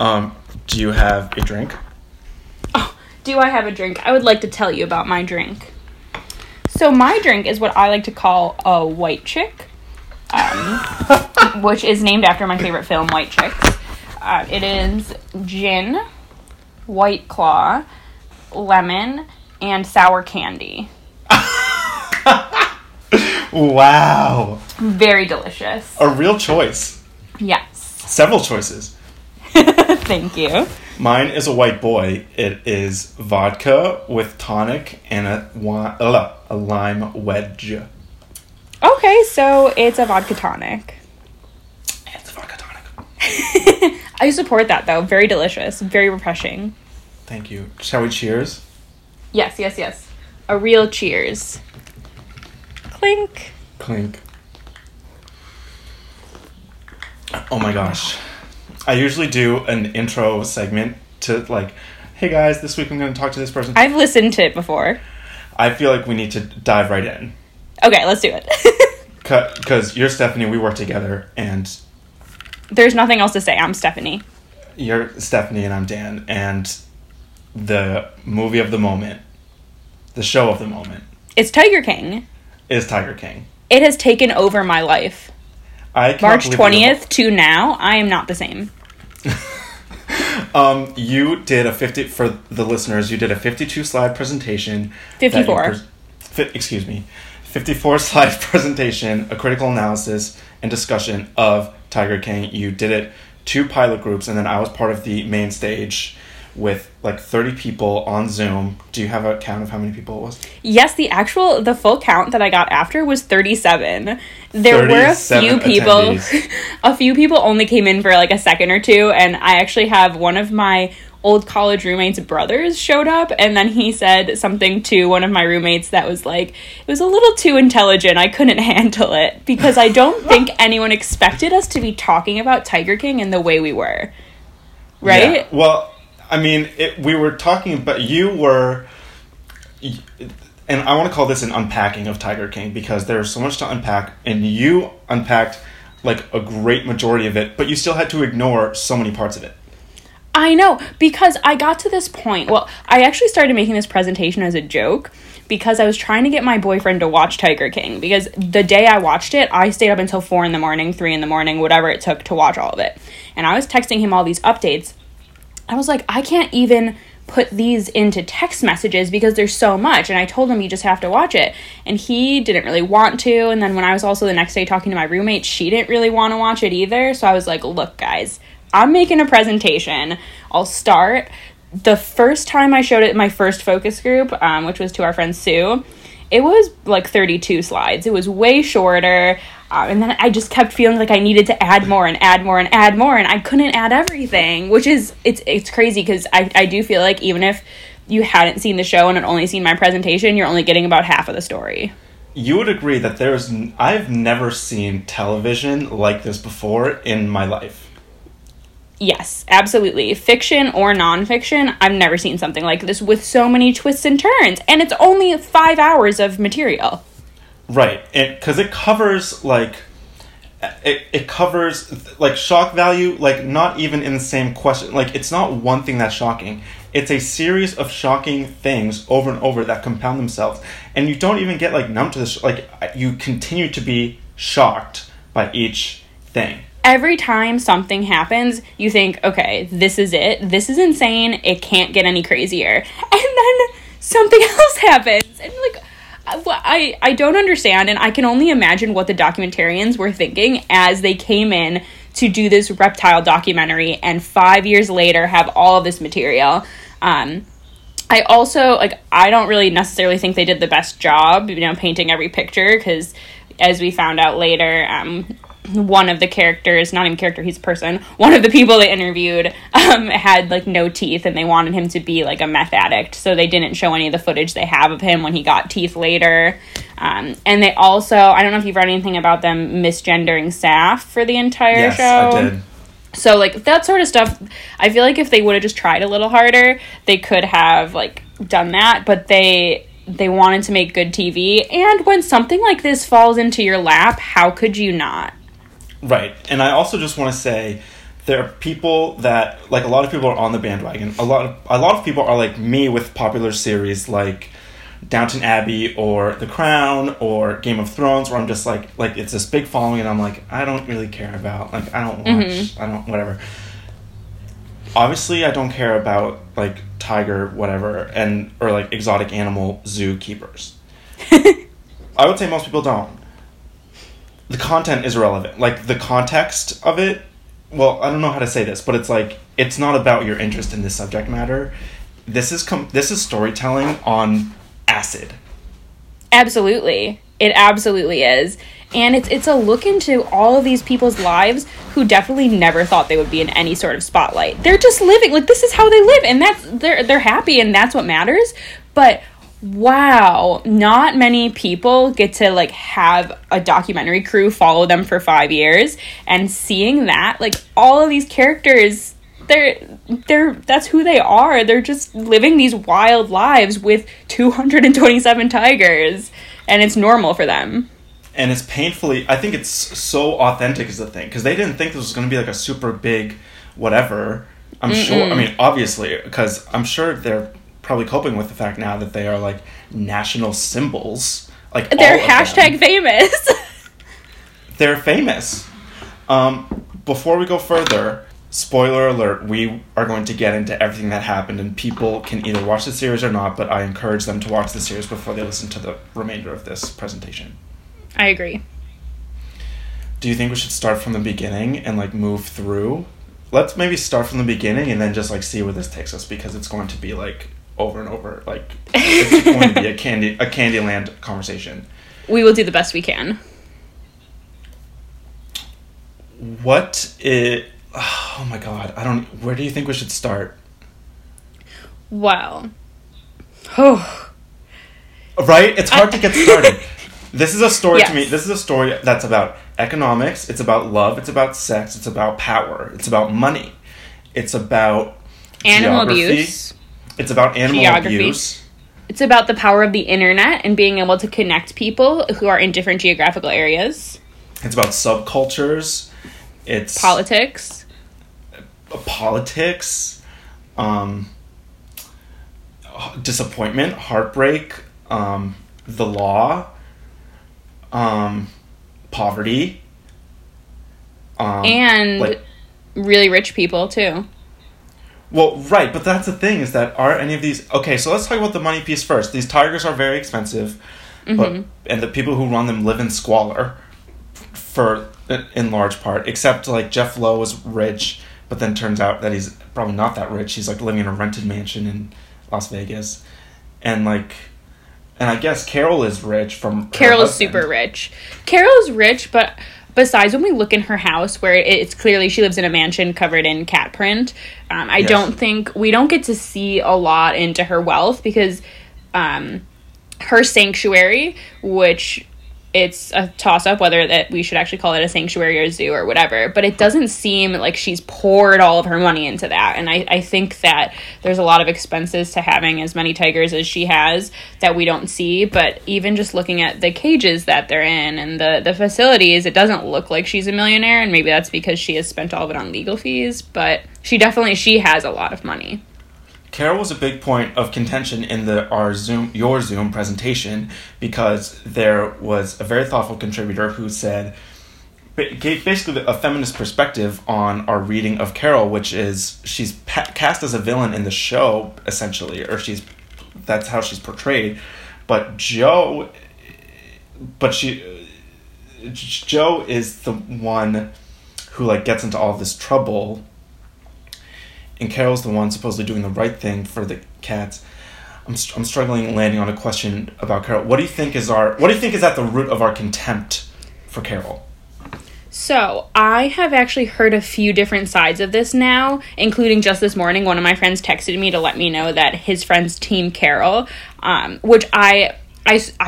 Um, do you have a drink? Oh, do I have a drink? I would like to tell you about my drink. So my drink is what I like to call a white chick, um, which is named after my favorite film, White Chicks. Uh, it is gin, white claw, lemon, and sour candy. Wow, Very delicious. a real choice. Yes. Several choices. Thank you. Mine is a white boy. It is vodka with tonic and a, wi- uh, a lime wedge. Okay, so it's a vodka tonic. It's a vodka tonic. I support that though. Very delicious. Very refreshing. Thank you. Shall we cheers? Yes, yes, yes. A real cheers. Clink. Clink. Oh my gosh. I usually do an intro segment to like, hey guys, this week I'm going to talk to this person. I've listened to it before. I feel like we need to dive right in. Okay, let's do it. Because you're Stephanie, we work together, and There's nothing else to say. I'm Stephanie. you're Stephanie and I'm Dan, and the movie of the moment, the show of the moment, It's Tiger King. is Tiger King. It has taken over my life. I March 20th to now, I am not the same. Um, you did a fifty for the listeners. You did a fifty-two slide presentation. 54. pres- fi- excuse me, fifty-four slide presentation, a critical analysis and discussion of Tiger King. You did it two pilot groups, and then I was part of the main stage with like thirty people on Zoom. Do you have a count of how many people it was? Yes, the actual the full count that I got after was 37. There were a 37 few people a few people only came in for like a second or two and I actually have one of my old college roommates brothers showed up and then he said something to one of my roommates that was like it was a little too intelligent. I couldn't handle it because I don't think anyone expected us to be talking about Tiger King in the way we were. Right? Yeah. Well, I mean, it, we were talking about you were, and I want to call this an unpacking of Tiger King because there's so much to unpack, and you unpacked like a great majority of it, but you still had to ignore so many parts of it. I know because I got to this point. Well, I actually started making this presentation as a joke because I was trying to get my boyfriend to watch Tiger King because the day I watched it, I stayed up until 4 in the morning, 3 in the morning, whatever it took to watch all of it. And I was texting him all these updates. I was like, I can't even put these into text messages because there's so much. And I told him you just have to watch it. And he didn't really want to. And then when I was also the next day talking to my roommate, she didn't really want to watch it either. So I was like, look, guys, I'm making a presentation. I'll start. The first time I showed it my first focus group, um, which was to our friend Sue, it was like 32 slides. It was way shorter. Uh, and then I just kept feeling like I needed to add more and add more and add more, and I couldn't add everything, which is it's it's crazy because I I do feel like even if you hadn't seen the show and had only seen my presentation, you're only getting about half of the story. You would agree that there's I've never seen television like this before in my life. Yes, absolutely. Fiction or nonfiction, I've never seen something like this with so many twists and turns, and it's only five hours of material. Right, because it, covers like it, it covers like shock value, like not even in the same question. Like it's not one thing that's shocking. It's a series of shocking things over and over that compound themselves, and you don't even get like numb to this. Like you continue to be shocked by each thing. Every time something happens, you think, okay, this is it. This is insane. It can't get any crazier. And then something else happens. And like, I- I, I don't understand. And I can only imagine what the documentarians were thinking as they came in to do this reptile documentary and five years later have all of this material. Um, I also like I don't really necessarily think they did the best job, you know, painting every picture because as we found out later, um, one of the characters, not even character, he's a person, one of the people they interviewed um, had like no teeth and they wanted him to be like a meth addict. So they didn't show any of the footage they have of him when he got teeth later. Um, and they also, I don't know if you've read anything about them misgendering Saff for the entire Yes, show. I did. So like that sort of stuff, I feel like if they would have just tried a little harder, they could have like done that, but they they wanted to make good TV and when something like this falls into your lap, how could you not? Right. And I also just want to say there are people that like a lot of people are on the bandwagon. A lot of a lot of people are like me with popular series like Downton Abbey or The Crown or Game of Thrones, where I'm just like like it's this big following, and I'm like I don't really care about like I don't mm-hmm. watch I don't whatever. Obviously, I don't care about like tiger whatever and or like exotic animal zookeepers. I would say most people don't. The content is relevant. Like the context of it, well, I don't know how to say this, but it's like it's not about your interest in this subject matter. This is com- this is storytelling on acid. Absolutely. It absolutely is. And it's it's a look into all of these people's lives who definitely never thought they would be in any sort of spotlight. They're just living like this is how they live and that's they're they're happy and that's what matters. But wow, not many people get to like have a documentary crew follow them for 5 years. And seeing that like all of these characters they're they're that's who they are. They're just living these wild lives with 227 tigers. And it's normal for them. and it's painfully i think it's so authentic is the thing because they didn't think this was going to be like a super big whatever. I'm sure i mean obviously because i'm sure they're probably coping with the fact now that they are like national symbols like They're all of them. hashtag famous. they're famous um, before we go further spoiler alert we are going to get into everything that happened and people can either watch the series or not but i encourage them to watch the series before they listen to the remainder of this presentation I agree. do you think we should start from the beginning and like move through let's maybe start from the beginning and then just like see where this takes us because it's going to be like over and over like it's going to be a candy a candyland conversation We will do the best we can. what it oh my god i don't where do you think we should start Wow. Oh. right it's hard to get started this is a story to me this is a story that's about economics it's about love it's about sex it's about power it's about money it's about Animal geography, abuse. It's about animal Geography. abuse It's about the power of the internet and being able to connect people who are in different geographical areas. It's about subcultures. It's Politics. politics, um, disappointment, heartbreak, um, the law, um, poverty, um, And like- really rich people too. Well, right, but that's the thing is that are any of these okay? So let's talk about the money piece first. These tigers are very expensive, but mm-hmm. and the people who run them live in squalor, for in large part. Except like Jeff Lowe is rich, but then turns out that he's probably not that rich. He's like living in a rented mansion in Las Vegas, and like, and I guess Carol is rich from Carol is super rich. Carol is rich, but besides when we look in her house, where it's clearly she lives in a mansion covered in cat print, um, I Yes. don't think we don't get to see a lot into her wealth because um, her sanctuary, which it's a toss up whether that we should actually call it a sanctuary or a zoo or whatever but it doesn't seem like she's poured all of her money into that. And I, I think that there's a lot of expenses to having as many tigers as she has that we don't see but even just looking at the cages that they're in and the, the facilities it doesn't look like she's a millionaire and maybe that's because she has spent all of it on legal fees but she definitely she has a lot of money Carol was a big point of contention in the our Zoom your Zoom presentation because there was a very thoughtful contributor who said gave basically a feminist perspective on our reading of Carol, which is she's cast as a villain in the show essentially, or she's that's how she's portrayed. But Joe, but she, Joe is the one who like gets into all this trouble and Carol's the one supposedly doing the right thing for the cats. I'm, I'm struggling landing on a question about Carol. What do you think is our what do you think is at the root of our contempt for Carol? So, I have actually heard a few different sides of this now, including just this morning. One of my friends texted me to let me know that his friend's Team Carol, um, which I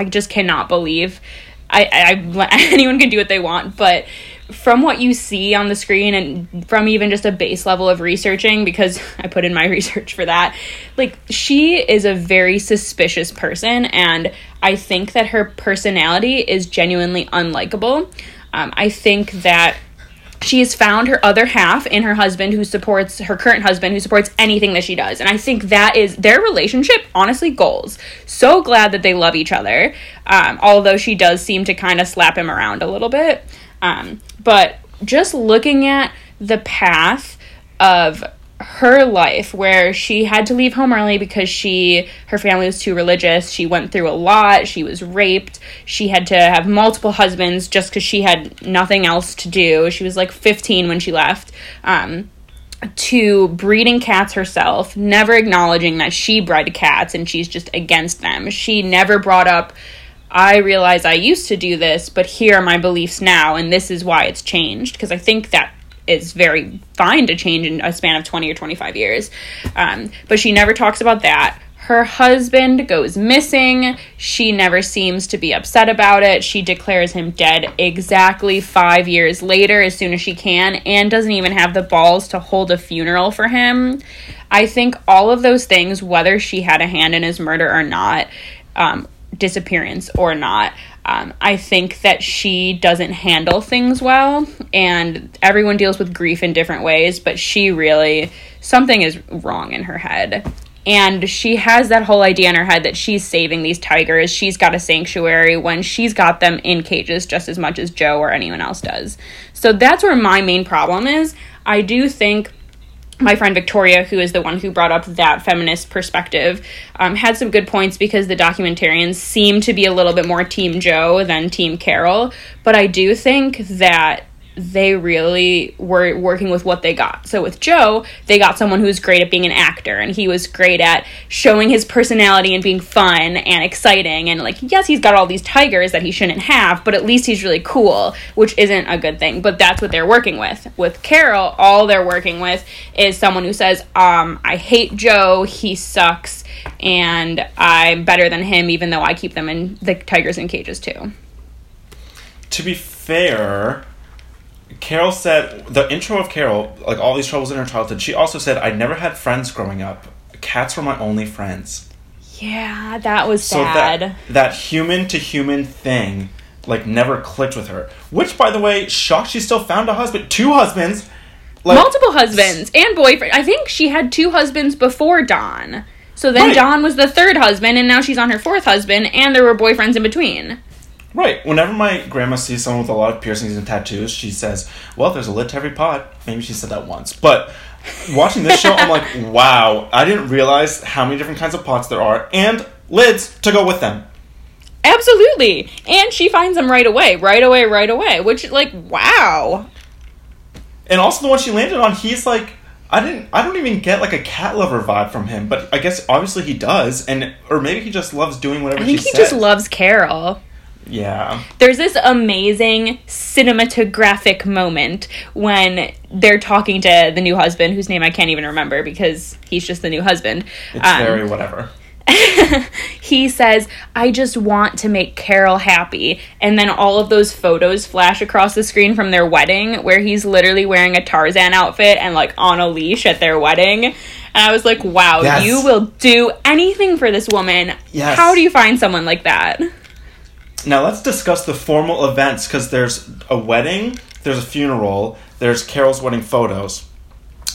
just cannot believe. I, I, I, anyone can do what they want, but from what you see on the screen and from even just a base level of researching, because I put in my research for that, like, she is a very suspicious person, and I think that her personality is genuinely unlikable. Um, I think that she has found her other half in her husband who supports her current husband who supports anything that she does and i think that is their relationship honestly goals so glad that they love each other um, although she does seem to kind of slap him around a little bit um, but just looking at the path of her life where she had to leave home early because she her family was too religious she went through a lot she was raped she had to have multiple husbands just because she had nothing else to do. She was like 15 when she left um, to breeding cats herself never acknowledging that she bred cats and she's just against them. She never brought up I realize I used to do this, but here are my beliefs now, and this is why it's changed. Because I think that is very fine to change in a span of 20 or 25 years. Um, but she never talks about that. Her husband goes missing. She never seems to be upset about it. She declares him dead exactly five years later, as soon as she can, and doesn't even have the balls to hold a funeral for him. I think all of those things, whether she had a hand in his murder or not, um, disappearance or not. Um, I think that she doesn't handle things well, and everyone deals with grief in different ways, but she really, something is wrong in her head. And she has that whole idea in her head that she's saving these tigers. She's got a sanctuary when she's got them in cages just as much as Joe or anyone else does. So that's where my main problem is. I do think my friend Victoria, who is the one who brought up that feminist perspective, um, had some good points because the documentarians seem to be a little bit more Team Joe than Team Carol. But I do think that they really were working with what they got. So with Joe, they got someone who was great at being an actor and he was great at showing his personality and being fun and exciting and like yes, he's got all these tigers that he shouldn't have, but at least he's really cool, which isn't a good thing, but that's what they're working with. With Carol, all they're working with is someone who says, "Um, I hate Joe, he sucks." And I'm better than him, even though I keep them in the tigers in cages too. To be fair, Carol said the intro of Carol, like all these troubles in her childhood. She also said, "I never had friends growing up. Cats were my only friends." Yeah, that was So sad. that that human to human thing, like, never clicked with her. Which, by the way, shocked she still found a husband, two husbands. Like, Multiple husbands and boyfriend. I think she had two husbands before Don. So then Right. Don was the third husband, and now she's on her fourth husband, and there were boyfriends in between. Right. Whenever my grandma sees someone with a lot of piercings and tattoos, she says, "Well, there's a lid to every pot." Maybe she said that once, but watching this show, I'm like, "Wow! I didn't realize how many different kinds of pots there are and lids to go with them." Absolutely. And she finds them right away, right away, right away. Which, like, wow. And also the one she landed on, he's like, I didn't, I don't even get like a cat lover vibe from him, but I guess obviously he does, and or maybe he just loves doing whatever I think she he says. just loves Carol. Yeah. There's this amazing cinematographic moment when they're talking to the new husband, whose name I can't even remember because he's just the new husband. It's Um, very whatever. he says, I just want to make Carol happy. And then all of those photos flash across the screen from their wedding where he's literally wearing a Tarzan outfit and like on a leash at their wedding. And I was like, wow, Yes. you will do anything for this woman. Yes. How do you find someone like that? Now let's discuss the formal events because there's a wedding, there's a funeral, there's Carol's wedding photos.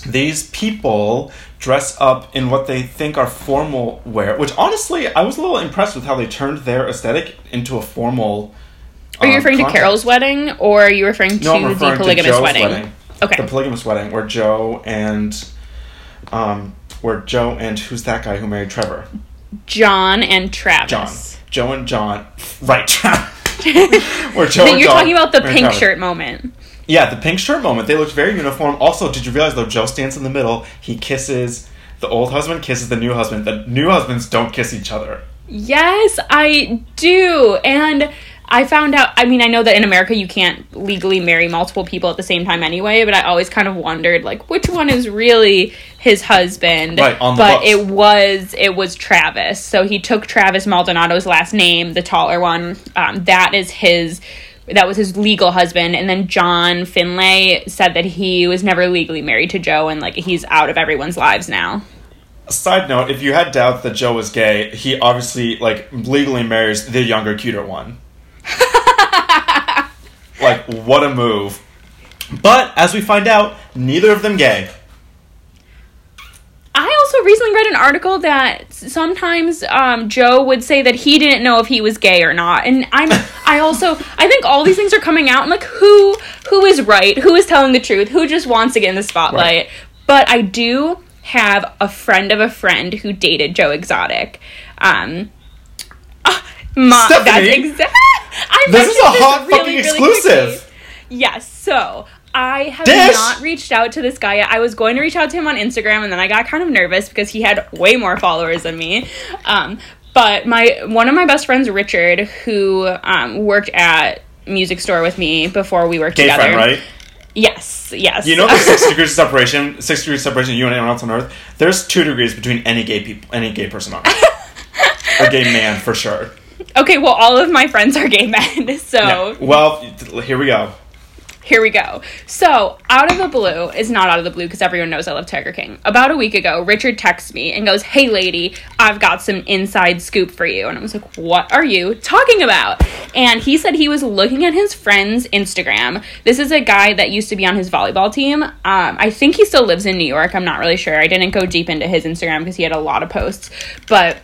These people dress up in what they think are formal wear, which honestly, I was a little impressed with how they turned their aesthetic into a formal. Are you um, referring to. Carol's wedding or are you referring to No, I'm the referring to polygamous Joe's wedding? wedding. Okay. The polygamous wedding, where Joe and, um, where Joe and who's that guy who married Trevor? John and Travis. John. Joe and John. Right. where Joe you're John talking about the pink shirt moment. Yeah, the pink shirt moment. They looked very uniform. Also, did you realize though Joe stands in the middle? He kisses the old husband, kisses the new husband. The new husbands don't kiss each other. Yes, I do. And I found out, I mean, I know that in America you can't legally marry multiple people at the same time anyway, but I always kind of wondered like which one is really his husband. Right, on the but books. it was it was Travis. So he took Travis Maldonado's last name, the taller one. Um, that is his that was his legal husband and then John Finlay said that he was never legally married to Joe and like he's out of everyone's lives now. Side note: If you had doubts that Joe was gay, he obviously like legally marries the younger, cuter one. Like what a move! But as we find out, neither of them gay. I also recently read an article that sometimes um, Joe would say that he didn't know if he was gay or not, and I'm I also I think all these things are coming out and like who who is right, who is telling the truth, who just wants to get in the spotlight. Right. But I do have a friend of a friend who dated Joe Exotic. Um, ma- that's Stephanie, exact. I This is a hot really, fucking exclusive. quickly. Yes, so I have Dish! not reached out to this guy yet. I was going to reach out to him on Instagram, and then I got kind of nervous because he had way more followers than me. Um, but my one of my best friends, Richard, who um, worked at music store with me before we worked Gay together. friend, right? Yes, yes. You know the six degrees of separation, six degrees of separation, you and anyone else on Earth. There's two degrees between any gay people, any gay person on Earth, or gay man for sure. Okay, well, all of my friends are gay men, so. Well, here we go. Here we go. So, out of the blue is not out of the blue because everyone knows I love Tiger King. About a week ago, Richard texts me and goes, Hey, lady, I've got some inside scoop for you. And I was like, What are you talking about? And he said he was looking at his friend's Instagram. This is a guy that used to be on his volleyball team. Um, I think he still lives in New York. I'm not really sure. I didn't go deep into his Instagram because he had a lot of posts. But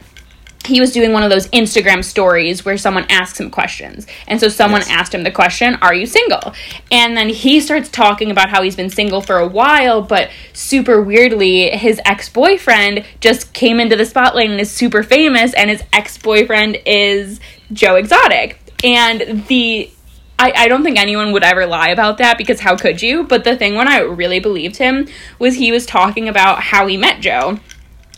he was doing one of those Instagram stories where someone asks him questions. And so someone Yes. asked him the question, Are you single? And then he starts talking about how he's been single for a while, but super weirdly, his ex boyfriend just came into the spotlight and is super famous, and his ex boyfriend is Joe Exotic. And the I, I don't think anyone would ever lie about that because how could you? But the thing when I really believed him was he was talking about how he met Joe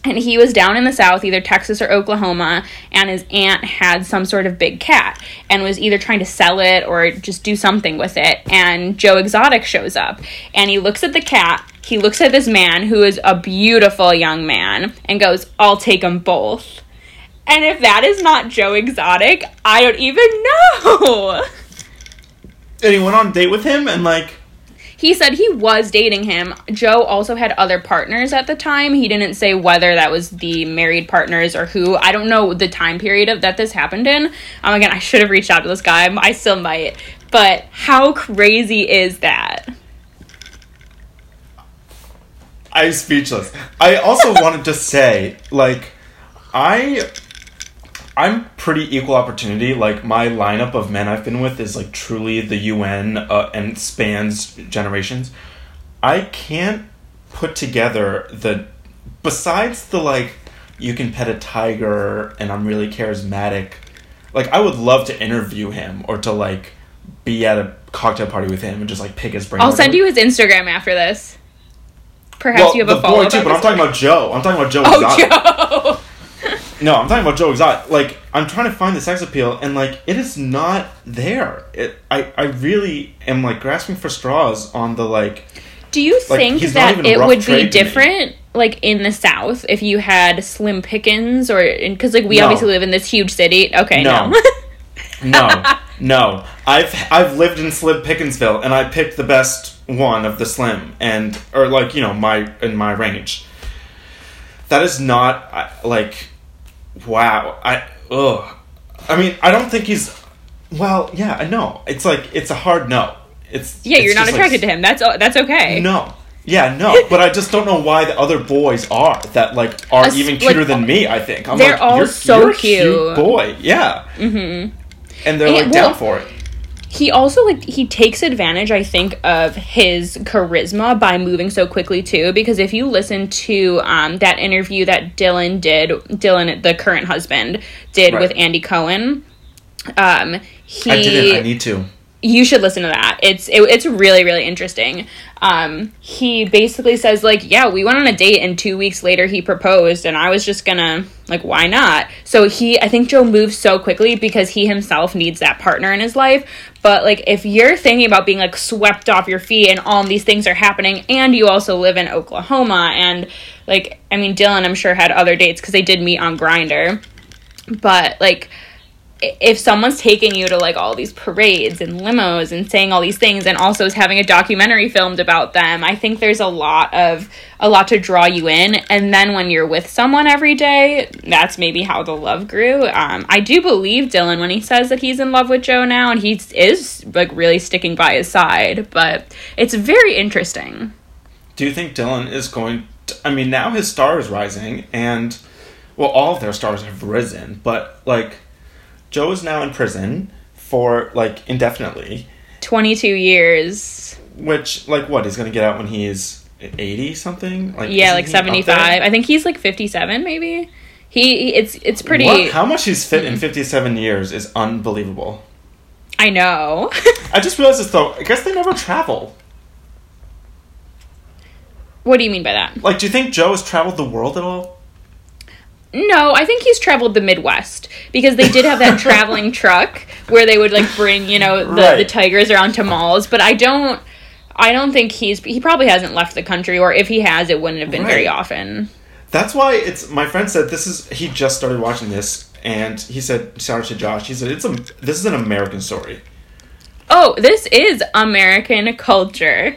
and he was down in the south either texas or oklahoma and his aunt had some sort of big cat and was either trying to sell it or just do something with it. And joe exotic shows up and he looks at the cat. He looks at this man who is a beautiful young man and goes i'll take them both. And if that is not joe exotic i don't even know. And he went on date with him, and like, He said he was dating him. Joe also had other partners at the time. He didn't say whether that was the married partners or who. I don't know the time period of that this happened in. Um, again, I should have reached out to this guy. I still might. But how crazy is that? I'm speechless. I also wanted to say, like, I, I'm pretty equal opportunity. Like, my lineup of men I've been with is like truly the UN uh, and spans generations. I can't put together the, besides the like, you can pet a tiger and I'm really charismatic. Like, I would love to interview him or to like be at a cocktail party with him and just like pick his brain. I'll send you his Instagram after this. Perhaps Well, you have a follow boy too, but I'm talking about Joe. I'm talking about Joe Oh, Exotic. Joe! No, I'm talking about Joe Exotic. Like, I'm trying to find the sex appeal, and like, it is not there. It, I, I really am like grasping for straws on the like. Do you Like, think that it would be trade to me. different, like in the South, if you had Slim Pickens, or because like we No. obviously live in this huge city? Okay, No. no. No, no. I've I've lived in Slim Pickinsville, and I picked the best one of the Slim, and or like you know my in my range. That is not like, wow. I ugh. I mean, I don't think he's. Well, yeah, I know. It's like it's a hard no. It's yeah, it's you're not just, like, attracted to him. That's that's okay. No. Yeah, no, but I just don't know why the other boys are that like are even like, cuter than me. I think I'm they're like, all you're, so you're a cute. boy. Yeah, mm-hmm. and they're And- like well- down for it. He also like he takes advantage, I think, of his charisma by moving so quickly too. Because if you listen to um, that interview that Dillon did, Dillon, the current husband, did Right. with Andy Cohen, um, he I didn't. I need to. You should listen to that. It's it, it's really really interesting. Um, he basically says like, yeah, we went on a date, and two weeks later he proposed, and I was just gonna like, why not? So he, I think Joe moves so quickly because he himself needs that partner in his life. But like, if you're thinking about being like swept off your feet, and all these things are happening, and you also live in Oklahoma, and like, I mean, Dillon, I'm sure had other dates because they did meet on Grindr, but like if someone's taking you to like all these parades and limos and saying all these things and also is having a documentary filmed about them i think there's a lot of a lot to draw you in and then when you're with someone every day that's maybe how the love grew um, i do believe dillon when he says that he's in love with joe now and he is like really sticking by his side but it's very interesting Do you think Dillon is going? To, I mean, now his star is rising, and well, all of their stars have risen. But like, Joe is now in prison for like indefinitely. 22 years Which like what? He's gonna get out when he's eighty something. Like yeah like 75 i think he's like 57 maybe he, it's it's pretty What? How much he's fit in mm-hmm. fifty seven years is unbelievable. i know I just realized this though. I guess they never travel. what do you mean by that Like, do you think Joe has traveled the world at all? No, I think he's traveled the Midwest because they did have that traveling truck where they would like bring you know the, the tigers around to malls. But I don't, I don't think he's he probably hasn't left the country, or if he has, it wouldn't have been very often. That's why it's. My friend said this is. He just started watching this, and he said, "Shout out to Josh." He said, "It's a. This is an American story." Oh, this is American culture.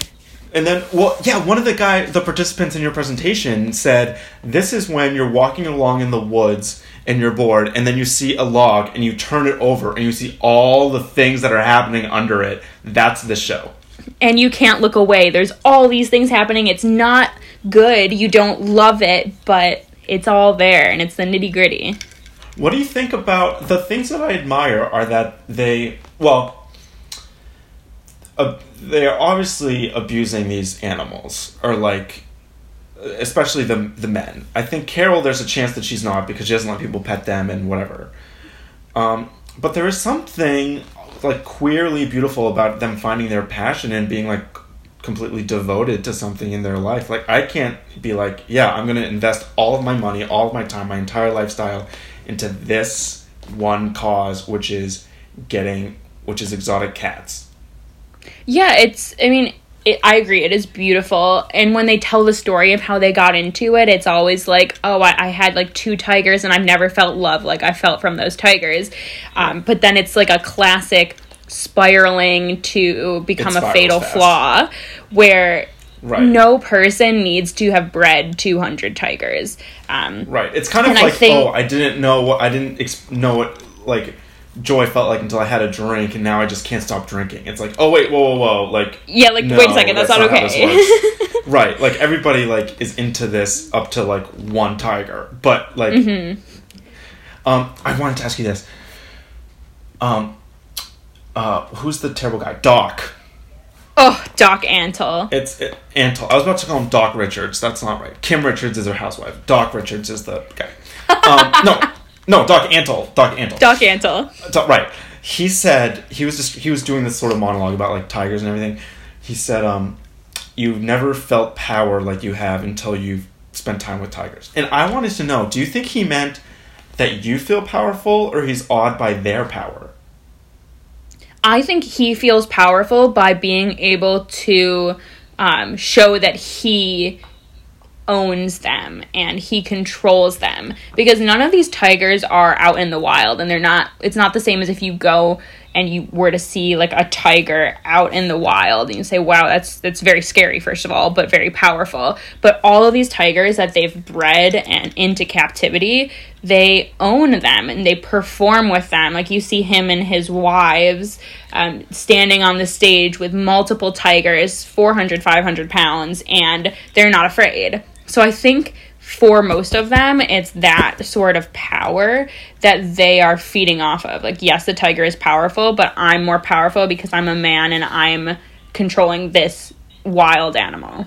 And then, well, yeah, one of the guy, the participants in your presentation said, "This is when you're walking along in the woods and you're bored, and then you see a log and you turn it over and you see all the things that are happening under it. That's the show." and you can't look away. There's all these things happening. It's not good. You don't love it, but it's all there and it's the nitty gritty. What do you think about the things that I admire are that they well uh, they are obviously abusing these animals or like especially the the men. I think Carol there's a chance that she's not because she doesn't let people pet them and whatever. Um, but there is something like queerly beautiful about them finding their passion and being like completely devoted to something in their life. Like I can't be like, yeah, I'm going to invest all of my money, all of my time, my entire lifestyle into this one cause which is getting which is exotic cats. Yeah, it's. I mean, it, I agree. It is beautiful, and when they tell the story of how they got into it, it's always like, oh, I, I had like two tigers, and I've never felt love like I felt from those tigers. Um, but then it's like a classic spiraling to become a fatal fast. flaw, where Right. no person needs to have bred two hundred tigers. Um, Right. It's kind of And I like, think- oh, I didn't know what I didn't ex- know what like joy felt like until I had a drink, and now I just can't stop drinking. It's like, oh wait, whoa, whoa, whoa, like yeah, like no, wait a second, that's, not, how okay. right. Like everybody like is into this up to like one tiger, but like, Mm-hmm. um, I wanted to ask you this. Um, uh, who's the terrible guy? Doc. oh, Doc Antle. It's it, Antle. I was about to call him Doc Richards. That's not right. Kim Richards is her housewife. Doc Richards is the guy. Um, no, no, Doc Antle. Doc Antle. Doc Antle. Right. He said he was just he was doing this sort of monologue about like tigers and everything. He said, um, "You've never felt power like you have until you've spent time with tigers." And I wanted to know, do you think he meant that you feel powerful, or he's awed by their power? I think he feels powerful by being able to um, show that he owns them and he controls them. Because none of these tigers are out in the wild and they're not it's not the same as if you go and you were to see like a tiger out in the wild and you say wow that's that's very scary first of all but very powerful. But all of these tigers that they've bred and into captivity they own them and they perform with them. Like you see him and his wives um, standing on the stage with multiple tigers 400 500 pounds and they're not afraid so i think for most of them, it's that sort of power that they are feeding off of. Like, yes, the tiger is powerful, but I'm more powerful because I'm a man and I'm controlling this wild animal.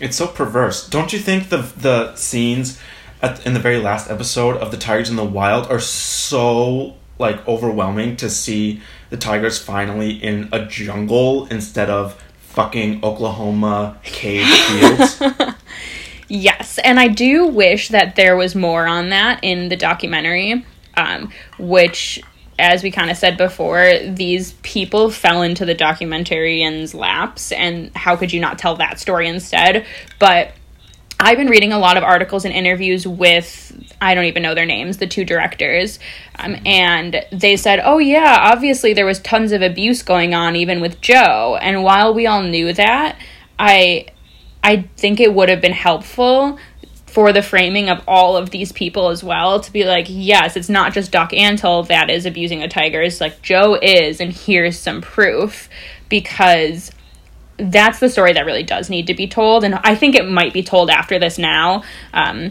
It's so perverse. Don't you think the the scenes at, in the very last episode of the Tigers in the Wild are so like overwhelming to see the tigers finally in a jungle instead of fucking Oklahoma cave fields? Yes, and I do wish that there was more on that in the documentary, um, which, as we kind of said before, these people fell into the documentarian's laps, and how could you not tell that story instead? But I've been reading a lot of articles and interviews with I don't even know their names, the two directors, um, and they said, "Oh yeah, obviously there was tons of abuse going on even with Joe." And while we all knew that, I I think it would have been helpful for the framing of all of these people as well to be like, yes, it's not just Doc Antle that is abusing a tiger. It's like Joe is, and here's some proof because that's the story that really does need to be told. And I think it might be told after this now. Um,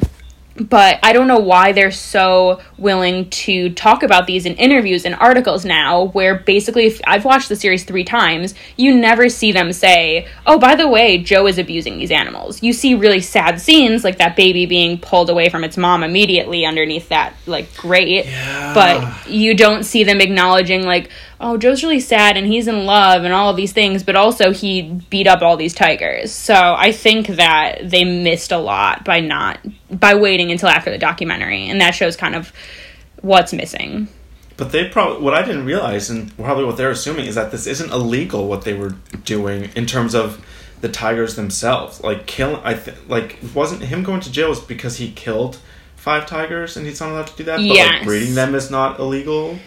but I don't know why they're so willing to talk about these in interviews and articles now, where basically, if I've watched the series three times, you never see them say, oh, by the way, Joe is abusing these animals. You see really sad scenes, like that baby being pulled away from its mom immediately underneath that, like, grate. Yeah. But you don't see them acknowledging, like, oh, Joe's really sad and he's in love and all of these things, but also he beat up all these tigers. So I think that they missed a lot by not by waiting until after the documentary, and that shows kind of what's missing. But they probably what I didn't realize, and probably what they're assuming, is that this isn't illegal. What they were doing in terms of the tigers themselves, like kill. I th- like wasn't him going to jail was because he killed five tigers and he's not allowed to do that. But Yes. like breeding them is not illegal.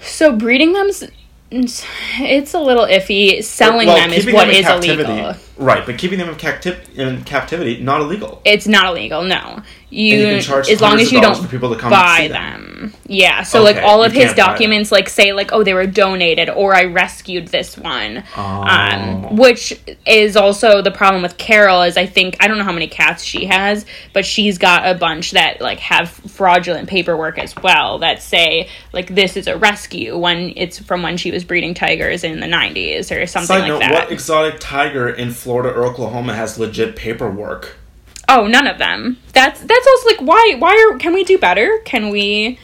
So breeding them's it's a little iffy. Selling Well, them is what is illegal. Right, but keeping them in, capti- in captivity not illegal. It's not illegal. No, you, you can charge as long as you don't for people to come buy them. them. Yeah. So like all of his can't buy them. documents, like say like oh they were donated or I rescued this one, Oh. um, which is also the problem with Carol. Is I think I don't know how many cats she has, but she's got a bunch that like have fraudulent paperwork as well that say like this is a rescue when it's from when she was breeding tigers in the 90s or something Side like note: that. What exotic tiger in Florida or Oklahoma has legit paperwork? oh, none of them. That's that's also like why why are can we do better? Can we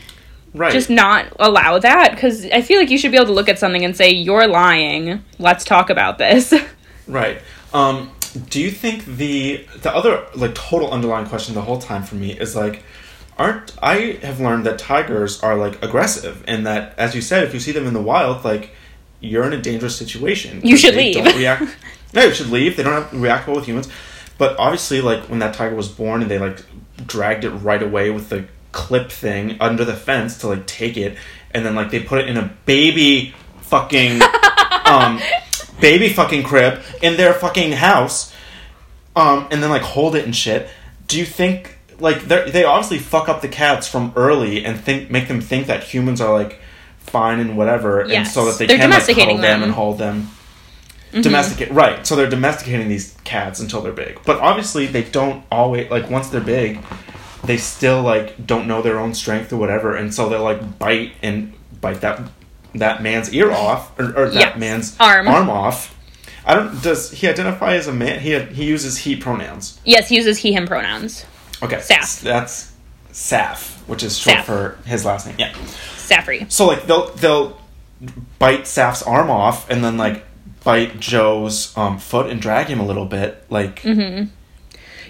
Right. just not allow that because i feel like you should be able to look at something and say you're lying let's talk about this Right. Um, do you think the the other like total underlying question the whole time for me is like, aren't I have learned that tigers are like aggressive and that as you said, if you see them in the wild, like you're in a dangerous situation. You should leave. Don't react. No, you should leave. They don't have to react well with humans. But obviously, like when that tiger was born and they like dragged it right away with the clip thing under the fence to like take it, and then like they put it in a baby fucking um baby fucking crib in their fucking house, um, and then like hold it and shit. Do you think like they they obviously fuck up the cats from early and think make them think that humans are like fine and whatever, and so that they They're can like cuddle them them. and hold them. Mm-hmm. Domesticate right, so they're domesticating these cats until they're big. But obviously, they don't always like once they're big, they still like don't know their own strength or whatever, and so they'll like bite and bite that that man's ear off or, or that man's Arm. arm off. I don't. Does he identify as a man? He he uses he pronouns. yes he uses he him pronouns Okay, Saff. That's Saff, which is short Saff. for his last name. Yeah. saffery So like they'll they'll bite Saff's arm off and then like bite Joe's um, foot and drag him a little bit. Like Mm-hmm.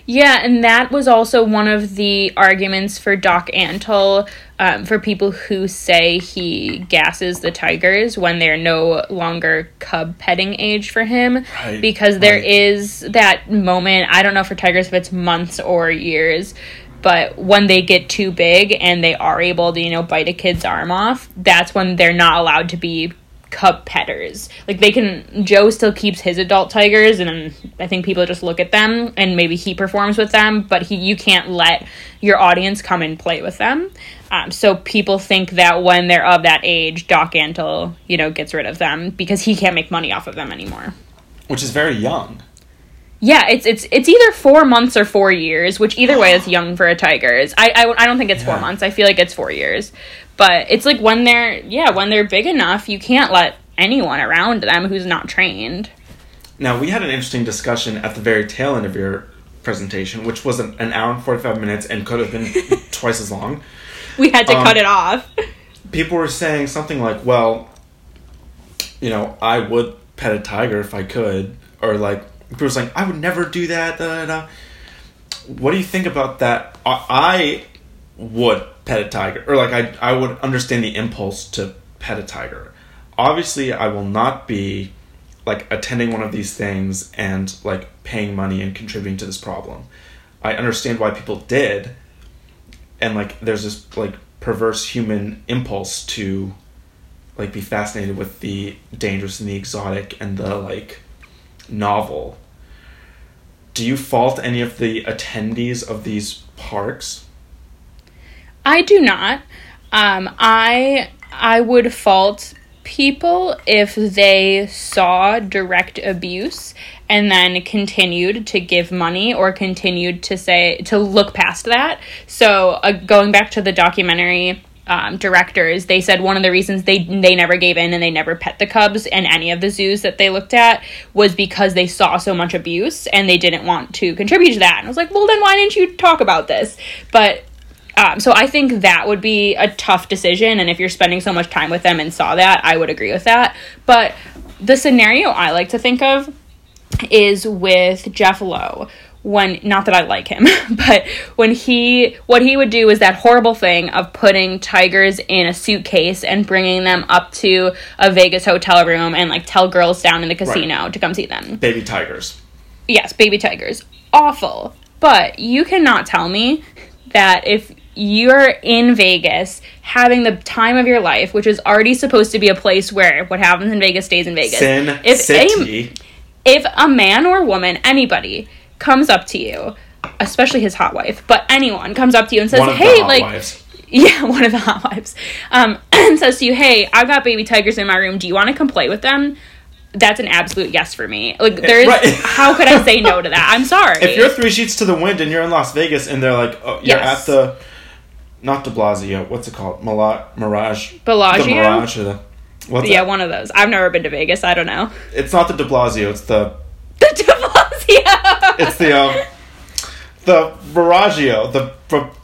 yeah and that was also one of the arguments for doc antle um, for people who say he gasses the tigers when they're no longer cub petting age for him Right, because there right. is that moment i don't know for tigers if it's months or years but when they get too big and they are able to you know bite a kid's arm off that's when they're not allowed to be cub petters. Like they can joe still keeps his adult tigers and i think people just look at them and maybe he performs with them but he you can't let your audience come and play with them. Um, so people think that when they're of that age doc antle you know gets rid of them because he can't make money off of them anymore. Which is very young. Yeah, it's it's it's either four months or four years, which either way is young for a tiger. Is I I, I don't think it's four months. I feel like it's four years, but it's like when they're yeah when they're big enough, you can't let anyone around them who's not trained. Now we had an interesting discussion at the very tail end of your presentation, which was an, an hour and forty five minutes and could have been twice as long. We had to Um, cut it off. People were saying something like, "Well, you know, I would pet a tiger if I could," or like were saying, "I would never do that." Da, da, da. What do you think about that? I, I would pet a tiger, or like I I would understand the impulse to pet a tiger. Obviously, I will not be like attending one of these things and like paying money and contributing to this problem. I understand why people did, and like there's this like perverse human impulse to like be fascinated with the dangerous and the exotic and the like novel. Do you fault any of the attendees of these parks? I do not. Um, I I would fault people if they saw direct abuse and then continued to give money or continued to say to look past that. So uh, going back to the documentary um, directors, they said one of the reasons they they never gave in and they never pet the cubs in any of the zoos that they looked at was because they saw so much abuse and they didn't want to contribute to that. And I was like, well, then why didn't you talk about this? But um, so I think that would be a tough decision, and if you're spending so much time with them and saw that, I would agree with that. But the scenario I like to think of is with Jeff Lowe when not that I like him, but when he what he would do is that horrible thing of putting tigers in a suitcase and bringing them up to a Vegas hotel room and like tell girls down in the casino Right. to come see them. Baby tigers. Yes, baby tigers. Awful. But you cannot tell me that if you're in Vegas having the time of your life, which is already supposed to be a place where what happens in Vegas stays in Vegas. Sin if City. if a man or woman, anybody, comes up to you, especially his hot wife, but anyone comes up to you and says, one of "Hey, the hot like, wives. yeah, one of the hot wives, um, and says to you, "Hey, I've got baby tigers in my room. Do you want to come play with them?" That's an absolute yes for me. Like, there's right. how could I say no to that? I'm sorry. If you're three sheets to the wind and you're in Las Vegas and they're like, oh, you're Yes. at the, not De Blasio, what's it called? Mila- Mirage. Bellagio? The Mirage or the, what's yeah, it? one of those. I've never been to Vegas. I don't know. It's not the De Blasio. It's the, The De Blasio. it's the um, the Miragio, the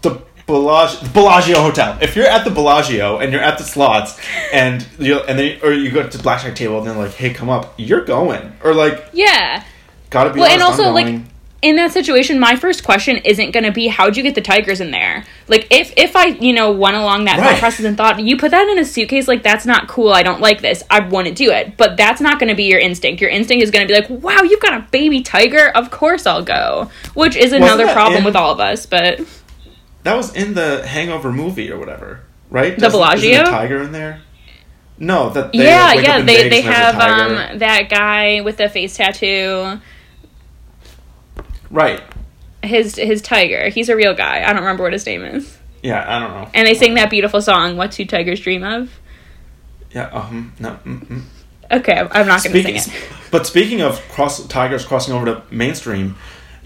the Bellagio, Bellagio Hotel. If you're at the Bellagio and you're at the slots and you and then or you go to the blackjack table and they're like, hey, come up, you're going or like yeah. gotta be Well, and honest, I'm also, like. In that situation, my first question isn't going to be how'd you get the tigers in there? Like if if I you know went along that Right. thought process and thought you put that in a suitcase, like that's not cool. I don't like this. I want to do it. But that's not going to be your instinct. Your instinct is going to be like, wow, you've got a baby tiger. Of course I'll go. Which is another problem in- with all of us. But That was in the Hangover movie or whatever, right? The Doesn't- Bellagio? tiger in there. No, that yeah, yeah, they they and there's a have um that guy with the face tattoo. Right. His his tiger. He's a real guy. I don't remember what his name is. Yeah, I don't know. And they sing that beautiful song, "What Do Tigers Dream of." Yeah, um, no. Mm-mm. Okay, I'm not going to sing it. but speaking of cross tigers crossing over to mainstream,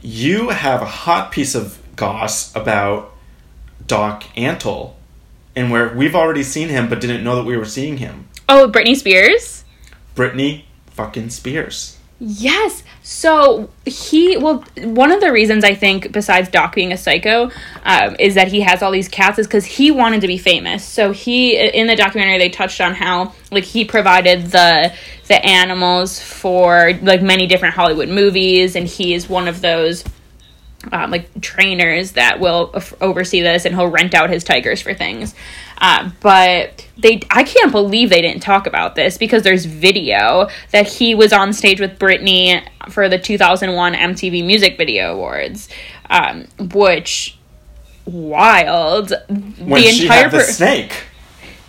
you have a hot piece of goss about Doc Antle, and where we've already seen him but didn't know that we were seeing him. Oh, Britney Spears. Britney fucking Spears. Yes. So he well, one of the reasons I think, besides Doc being a psycho, um, is that he has all these cats is because he wanted to be famous. So he in the documentary they touched on how like he provided the the animals for like many different Hollywood movies, and he is one of those um, like trainers that will f- oversee this and he'll rent out his tigers for things uh, but they i can't believe they didn't talk about this because there's video that he was on stage with britney for the 2001 mtv music video awards um, which wild When she had the per- snake.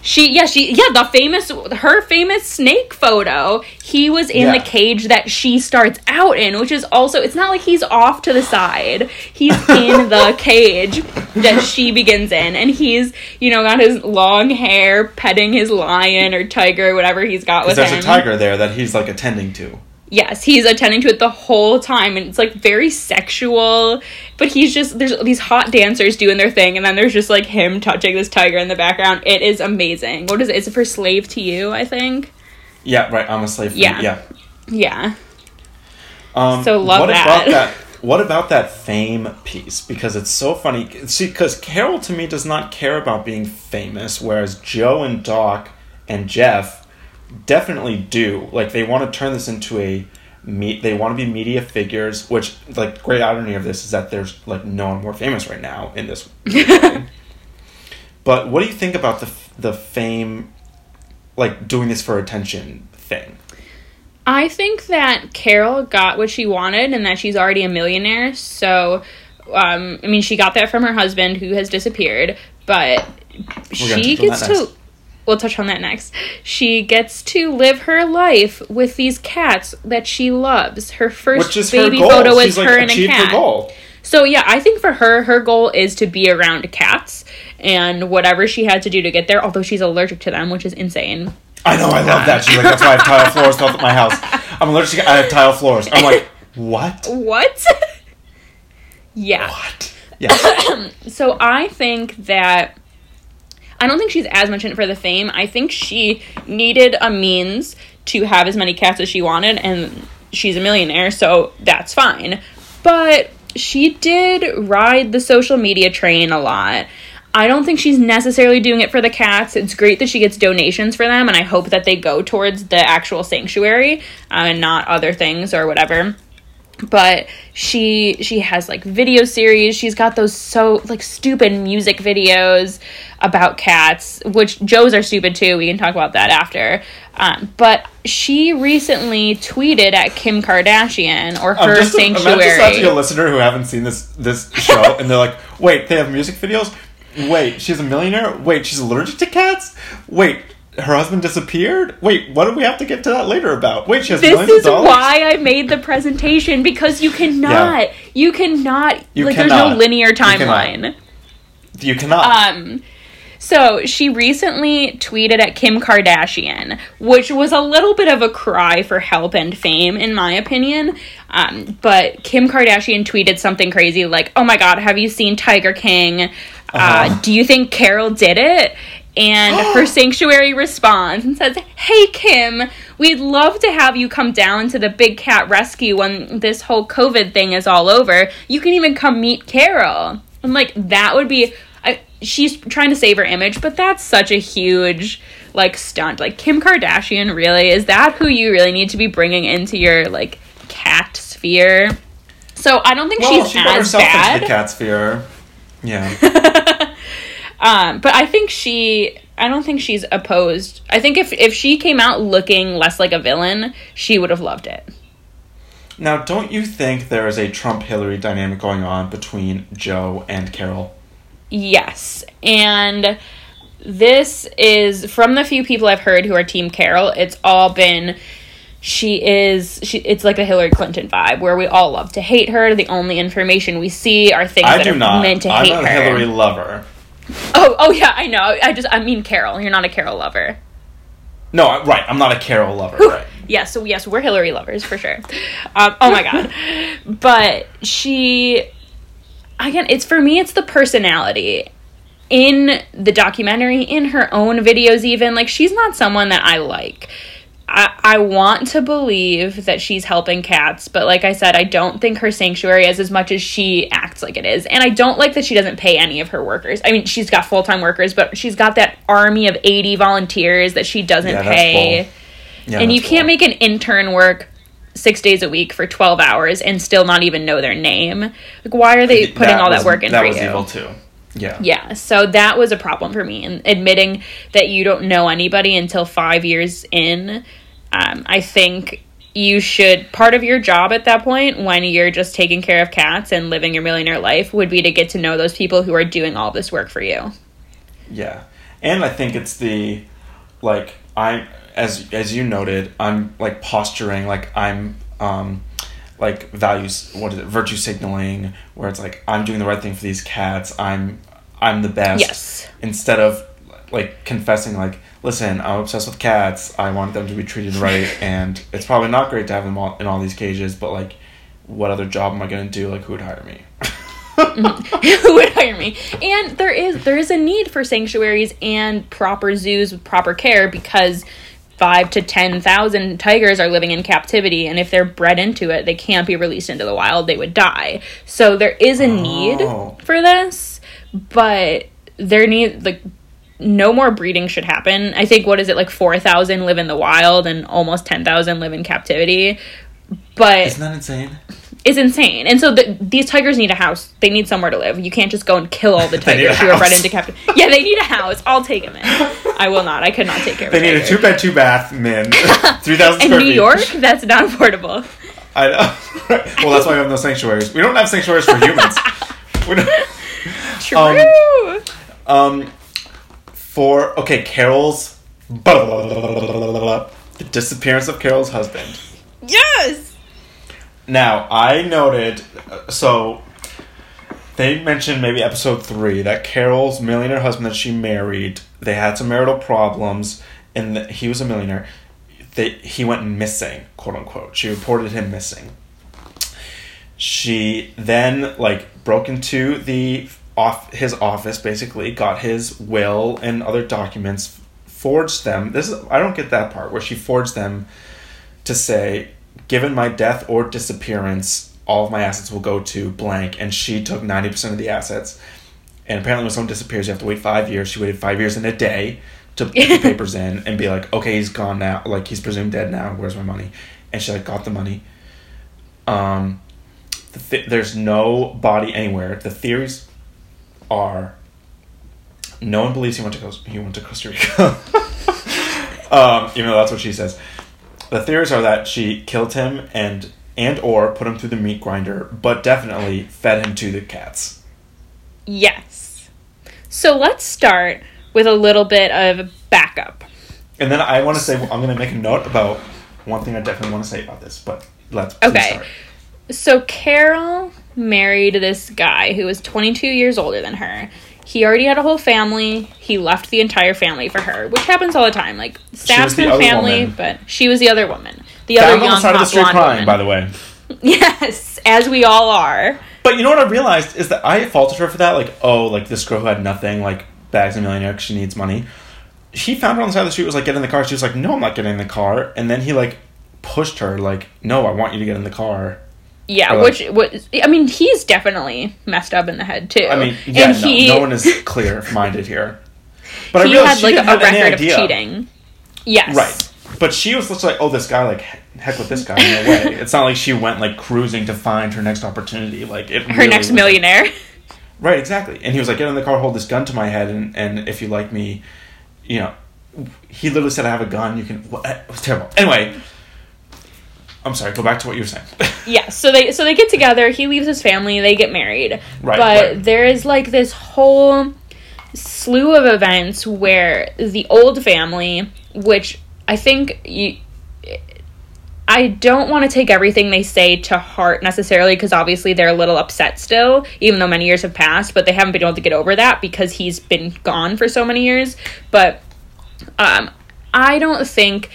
She yeah she yeah the famous her famous snake photo he was in Yeah. the cage that she starts out in which is also it's not like he's off to the side he's in the cage that she begins in and he's you know got his long hair petting his lion or tiger or whatever he's got with Because him there's a tiger there that he's like attending to. Yes he's attending to it the whole time and it's like very sexual but he's just there's these hot dancers doing their thing and then there's just like him touching this tiger in the background it is amazing what is it is it for slave to you i think Yeah, right. I'm a slave. Yeah. You. Yeah. yeah Um, So love what that. About that. What about that fame piece? Because it's so funny. See, because Carol to me does not care about being famous, whereas Joe and Doc and Jeff definitely do. Like they want to turn this into a meet. They want to be media figures. Which, like, great irony of this is that there's like no one more famous right now in this. but what do you think about the the fame, like doing this for attention thing? I think that Carol got what she wanted and that she's already a millionaire. So Um, I mean, she got that from her husband who has disappeared, but she gets to. We'll touch on that next. She gets to live her life with these cats that she loves. Her first her baby goal. photo is She's like her and a cat. her goal. So yeah, I think for her, her goal is to be around cats and whatever she had to do to get there. Although she's allergic to them, which is insane. I know, I love that. She's like, that's why I have tile floors throughout my house. I'm allergic. To I have tile floors. I'm like, what? What? yeah. What? Yeah. So I think that I don't think she's as much in it for the fame. I think she needed a means to have as many cats as she wanted, and she's a millionaire, so that's fine. But she did ride the social media train a lot. I don't think she's necessarily doing it for the cats. It's great that she gets donations for them, and I hope that they go towards the actual sanctuary uh, and not other things or whatever but she she has like video series she's got those so like stupid music videos about cats which joe's are stupid too we can talk about that after um, but she recently tweeted at kim kardashian or her sanctuary. I'm her just, imagine just sanctuary asking a listener who haven't seen this this show, and they're like, "Wait, they have music videos? Wait, she's a millionaire? Wait, she's allergic to cats? Wait, her husband disappeared? Wait, what do we have to get to that later about? Wait, she has this millions is of dollars? This is why I made the presentation because you cannot, you cannot, You like, there's no cannot. linear You cannot. timeline. you cannot. Um, so she recently tweeted at Kim Kardashian, which was a little bit of a cry for help and fame, in my opinion. Um, but Kim Kardashian tweeted something crazy like, "Oh my God, have you seen Tiger King? uh Uh-huh. do you think Carol did it?" And her sanctuary responds and says, Hey Kim, we'd love to have you come down to the big cat rescue when this whole COVID thing is all over. You can even come meet Carol. I'm like, that would be. I, she's trying to save her image, but that's such a huge like stunt. Like Kim Kardashian, really is that who you really need to be bringing into your like cat sphere? So I don't think well, she's she as herself bad. into the cat sphere. Yeah. Um, but I think she I don't think she's opposed. I think if if she came out looking less like a villain, she would have loved it. now, don't you think there is a Trump Hillary dynamic going on between Joe and Carol? Yes. And this is from the few people I've heard who are team Carol, it's all been she is she it's like a Hillary Clinton vibe where we all love to hate her. The only information we see are things I that do are not. meant to I'm hate a. Hillary lover. Oh, oh yeah, I know. I just I mean Carol. You're not a Carol lover. No, right. I'm not a Carol lover. Right. Yes, so yes, we're Hillary lovers for sure. Um, oh my god, but she again, it's for me, it's the personality in the documentary, in her own videos, even like she's not someone that I like. I, I want to believe that she's helping cats, but like I said, I don't think her sanctuary is as much as she acts like it is. And I don't like that she doesn't pay any of her workers. I mean, she's got full time workers, but she's got that army of 80 volunteers that she doesn't Yeah, pay. Yeah, and you can't bull. make an intern work six days a week for 12 hours and still not even know their name like why are they putting all was- that work in That for was you evil too. Yeah. yeah so that was a problem for me and admitting that you don't know anybody until five years in um, i think you should part of your job at that point when you're just taking care of cats and living your millionaire life would be to get to know those people who are doing all this work for you Yeah, and I think it's the like I'm as as you noted, I'm like posturing like I'm um like values what is it virtue signaling where it's like I'm doing the right thing for these cats. I'm I'm the best. Yes. Instead of like confessing like listen i'm obsessed with cats. I want them to be treated right and it's probably not great to have them all in all these cages but like what other job am i going to do? Like who would hire me? Mm-hmm. Who would hire me? And there is there is a need for sanctuaries and proper zoos with proper care because five to ten thousand tigers are living in captivity and if they're bred into it they can't be released into the wild. They would die. So there is a need Oh. for this but there need like no more breeding should happen i think what is it like 4000 live in the wild and almost 10000 live in captivity but isn't that insane is insane. And so the, these tigers need a house. They need somewhere to live. You can't just go and kill all the tigers who are bred into captivity. Yeah, they need a house. I'll take them in. I will not. I could not take care of them. they need a two bed two bath min 3000 In square New feet York, that's not affordable. I know. well, that's why we have no sanctuaries. We don't have sanctuaries for humans. True. Um, for okay, Carol's the disappearance of Carol's husband. yes. Now I noted, uh, so they mentioned maybe episode three that Carol's millionaire husband that she married, they had some marital problems, and he was a millionaire. They, he went missing, quote unquote. She reported him missing. She then like broke into the off his office, basically got his will and other documents, forged them. This is I don't get that part where she forged them to say, given my death or disappearance, all of my assets will go to blank. And she took 90% of the assets. And apparently, when someone disappears, you have to wait five years. She waited five years and a day to put the papers in and be like, okay, he's gone now. Like, he's presumed dead now. Where's my money? And she, like, got the money. Um, the th- there's no body anywhere. The theories are no one believes he went to Costa, he went to Costa Rica. um, even though that's what she says. The theories are that she killed him and and or put him through the meat grinder, but definitely fed him to the cats. Yes. So let's start with a little bit of backup. And then I want to say I'm going to make a note about one thing I definitely want to say about this, but let's Okay. start. So Carol married this guy who was 22 years older than her. He already had a whole family. He left the entire family for her, which happens all the time. Like staff's been other family, woman. but she was the other woman. The other Found on young the side of the street blonde crying, woman. by the way. Yes, as we all are. But you know what I realized is that I faulted her for that. Like, oh, like this girl who had nothing, like bags a millionaire she needs money. He found her on the side of the street. Was like, get in the car. She was like, no, I'm not getting in the car. And then he like pushed her, like, no, I want you to get in the car. Yeah, like- which was I mean, he's definitely messed up in the head too. I mean, yeah, and no, he no one is clear minded here. But I he realized had like a record of idea. cheating. Yes, Right. But she was just like, oh, this guy, like, heck with this guy, no way. it's not like she went like cruising to find her next opportunity. Like it. Her really next was- millionaire. Right, exactly. And he was like, get in the car, hold this gun to my head, and, and if you like me, you know, he literally said, I have a gun, you can. Well, it was terrible. Anyway, I'm sorry, go back to what you were saying. Yeah, so they so they get together. He leaves his family. They get married. Right, but right. there is like this whole slew of events where the old family, which I think you. I don't want to take everything they say to heart necessarily because obviously they're a little upset still, even though many years have passed, but they haven't been able to get over that because he's been gone for so many years. But um, I don't think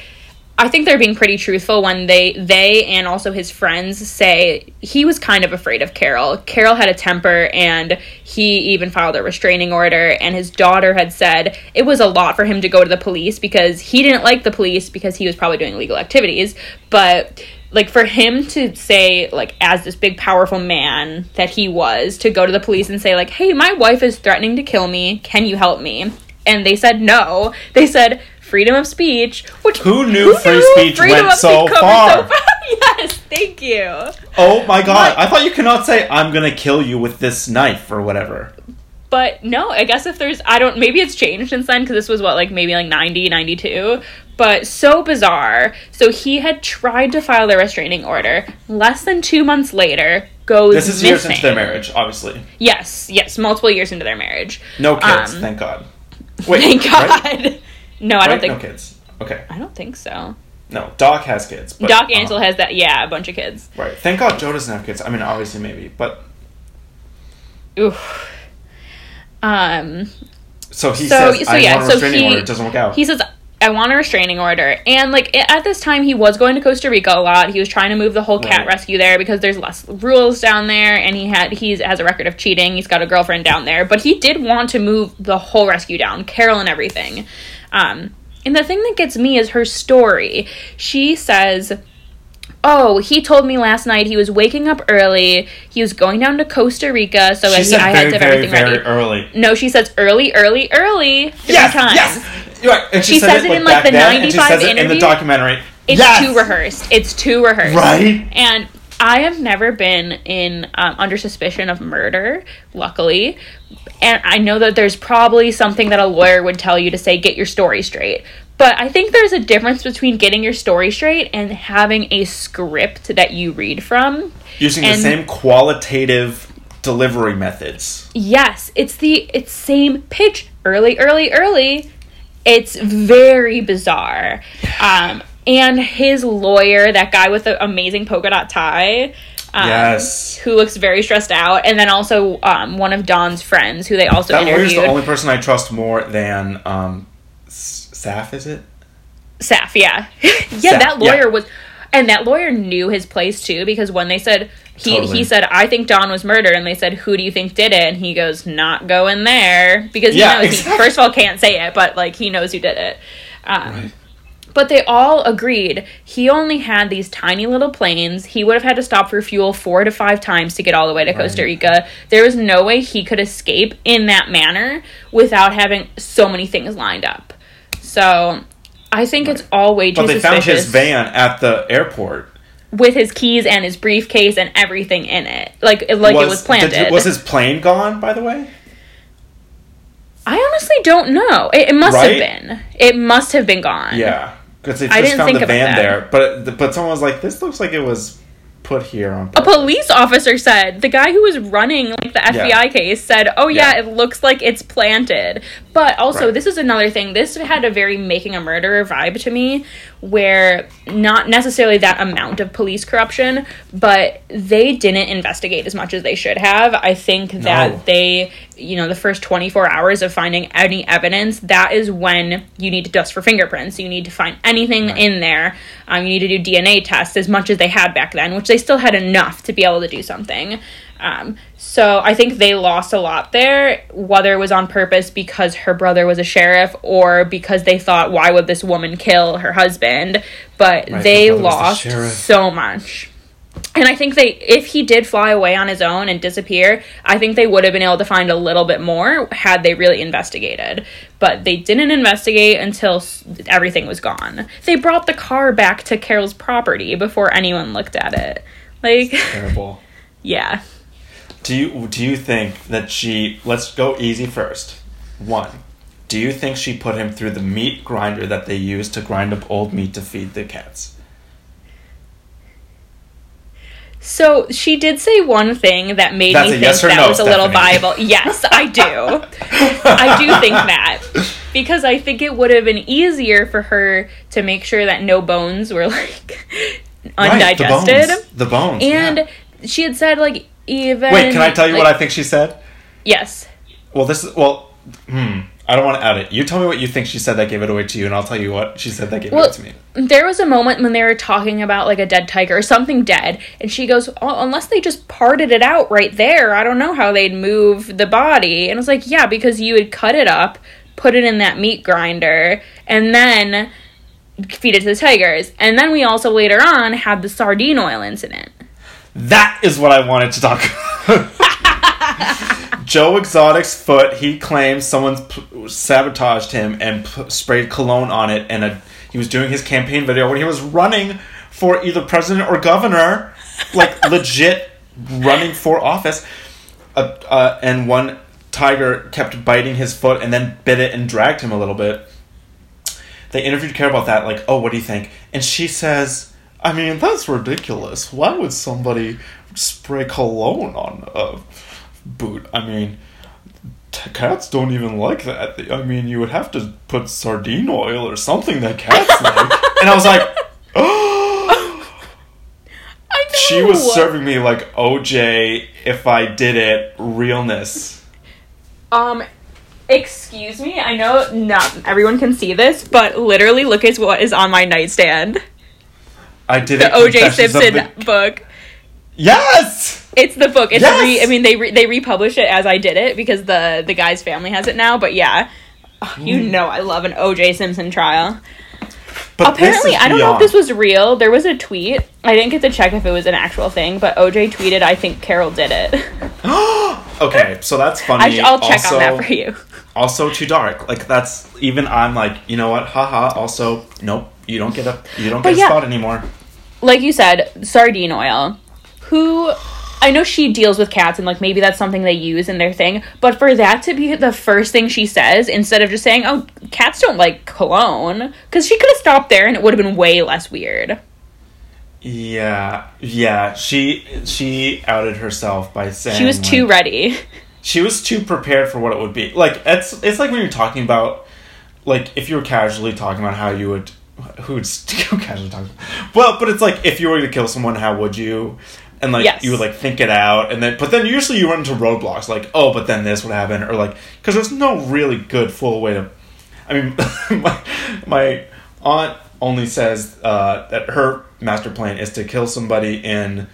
I think they're being pretty truthful when they they and also his friends say he was kind of afraid of Carol. Carol had a temper and he even filed a restraining order and his daughter had said it was a lot for him to go to the police because he didn't like the police because he was probably doing illegal activities, but like for him to say like as this big powerful man that he was to go to the police and say like hey my wife is threatening to kill me. Can you help me? And they said no. They said freedom of speech which Who knew free speech freedom went of so speech covered far? yes thank you oh my god, What? I thought you cannot say, I'm gonna kill you with this knife or whatever. but no i guess if there's i don't maybe it's changed since then because this was what like maybe like 90 92 but so bizarre so he had tried to file the restraining order less than two months later goes This is years into their marriage, obviously. yes yes multiple years into their marriage No kids, Um, thank God. Wait, thank god right? No i don't think No kids. Okay. i don't think so No, Doc has kids. But, doc uh, Antle has that yeah a bunch of kids Right. Thank God Joe doesn't have kids. I mean, obviously, maybe. But Oof. um so he So- says, so I yeah, want a so restraining he- order. It doesn't work out. he says i want a restraining order and like at this time he was going to costa rica a lot he was trying to move the whole cat Right. rescue there because there's less rules down there and he had he's has a record of cheating he's got a girlfriend down there but he did want to move the whole rescue down carol and everything um and the thing that gets me is her story she says Oh, he told me last night he was waking up early. He was going down to Costa Rica, so she I, said I very, had to have very, everything very ready. early. No, she says early, early, early. Three Yes, times. yes. Right. And she, She says it in, like, the then, and she 95 says it in the documentary. It's yes! too rehearsed. It's too rehearsed. Right? And I have never been in um, under suspicion of murder, luckily. And I know that there's probably something that a lawyer would tell you to say, get your story straight. But I think there's a difference between getting your story straight and having a script that you read from. Using And- the same qualitative delivery methods. Yes, it's the it's same pitch early, early, early. It's very bizarre. Um, and his lawyer, that guy with the amazing polka dot tie, um, Yes. who looks very stressed out, and then also um, one of Don's friends, who they also That lawyer's interviewed. the only person I trust more than um, Saff. Is it? Saff, yeah. yeah, Saff, that lawyer yeah. was and that lawyer knew his place too because when they said he Totally. he said I think Don was murdered and they said who do you think did it and he goes not going there because he Yeah, knows exactly. he first of all can't say it but like he knows who did it. Um, Right. But they all agreed he only had these tiny little planes. He would have had to stop for fuel four to five times to get all the way to Costa Rica. There was no way he could escape in that manner without having so many things lined up. So I think it's all way too But they suspicious found his van at the airport. with his keys and his briefcase and everything in it, like it, like it was planted. did- was his plane gone? By the way. I honestly don't know. It, it must Right? have been. It must have been gone. Yeah, because they just found the van that. there. But but someone was like, "This looks like it was put here on." A police officer said the guy who was running like the FBI Yeah. case said, "Oh yeah, Yeah. it looks like it's planted." But also, Right. this is another thing. This had a very making a murderer vibe to me, where not necessarily that amount of police corruption, but they didn't investigate as much as they should have. I think that No. they, you know, the first 24 hours of finding any evidence, that is when you need to dust for fingerprints. You need to find anything Right. in there. Um, you need to do DNA tests as much as they had back then, which they still had enough to be able to do something. Um, so I think they lost a lot there, whether it was on purpose because her brother was a sheriff or because they thought, why would this woman kill her husband? But Right, they was the lost so much. And I think they, if he did fly away on his own and disappear, I think they would have been able to find a little bit more had they really investigated. But they didn't investigate until everything was gone. They brought the car back to Carol's property before anyone looked at it. Like, Terrible. yeah. Do you do you think that she? Let's go easy first. One. Do you think she put him through the meat grinder that they use to grind up old meat to feed the cats? So she did say one thing that made That's me a think yes that no, was a little viable. Yes, I do. I do think that because I think it would have been easier for her to make sure that no bones were like undigested. Right, the bones. The bones. And yeah. she had said like even wait, can I tell you what I think she said? Yes. Well, this is well. Hmm. I don't want to out it. You tell me what you think she said that gave it away to you, and I'll tell you what she said that gave Well, it to me. there was a moment when they were talking about like a dead tiger or something dead, and she goes, oh, "Unless they just parted it out right there, I don't know how they'd move the body." And I was like, "Yeah, because you would cut it up, put it in that meat grinder, and then feed it to the tigers. And then we also later on had the sardine oil incident. That is what I wanted to talk about. Joe Exotic's foot, he claims someone p- sabotaged him and p- sprayed cologne on it, and a, he was doing his campaign video when he was running for either president or governor, like legit running for office. Uh, uh, and one tiger kept biting his foot and then bit it and dragged him a little bit. They interviewed Carol about that, like, oh, what do you think? And she says, I mean, that's ridiculous. Why would somebody spray cologne on a boot? I mean, t- cats don't even like that. I mean, you would have to put sardine oil or something that cats like. And I was like, oh. I know. She was serving me like OJ, if I did it, realness. Um, excuse me. I know not everyone can see this, but literally, look at what is on my nightstand. I did it. The. O.J. Simpson the- book. Yes! It's the book. It's Yes! re. I mean, they re- they republish it as I did it because the the guy's family has it now. But yeah, Oh, you Hmm. know I love an O.J. Simpson trial. But Apparently, I don't know if this was real. There was a tweet. I didn't get to check if it was an actual thing, but OJ tweeted, "I think Carol did it." okay, so that's funny. I sh- I'll check also, on that for you. Also, too dark. Like that's even. I'm like, you know what? Haha. Also, nope. You don't get a. You don't But get a spot anymore. like you said, sardine oil. Who I know she deals with cats and like maybe that's something they use in their thing, but for that to be the first thing she says instead of just saying, "Oh, cats don't like cologne," cuz she could have stopped there and it would have been way less weird. Yeah, yeah. She she outed herself by saying She was too like- ready. she was too prepared for what it would be. Like it's it's like when you're talking about like if you were casually talking about how you would who would st- casually talk well, but it's like if you were to kill someone, how would you? And like Yes. you would like think it out, and then but then usually you run into roadblocks like oh, but then this would happen, or like because there's no really good full way to. I mean, my my aunt only says uh, that her master plan is to kill somebody in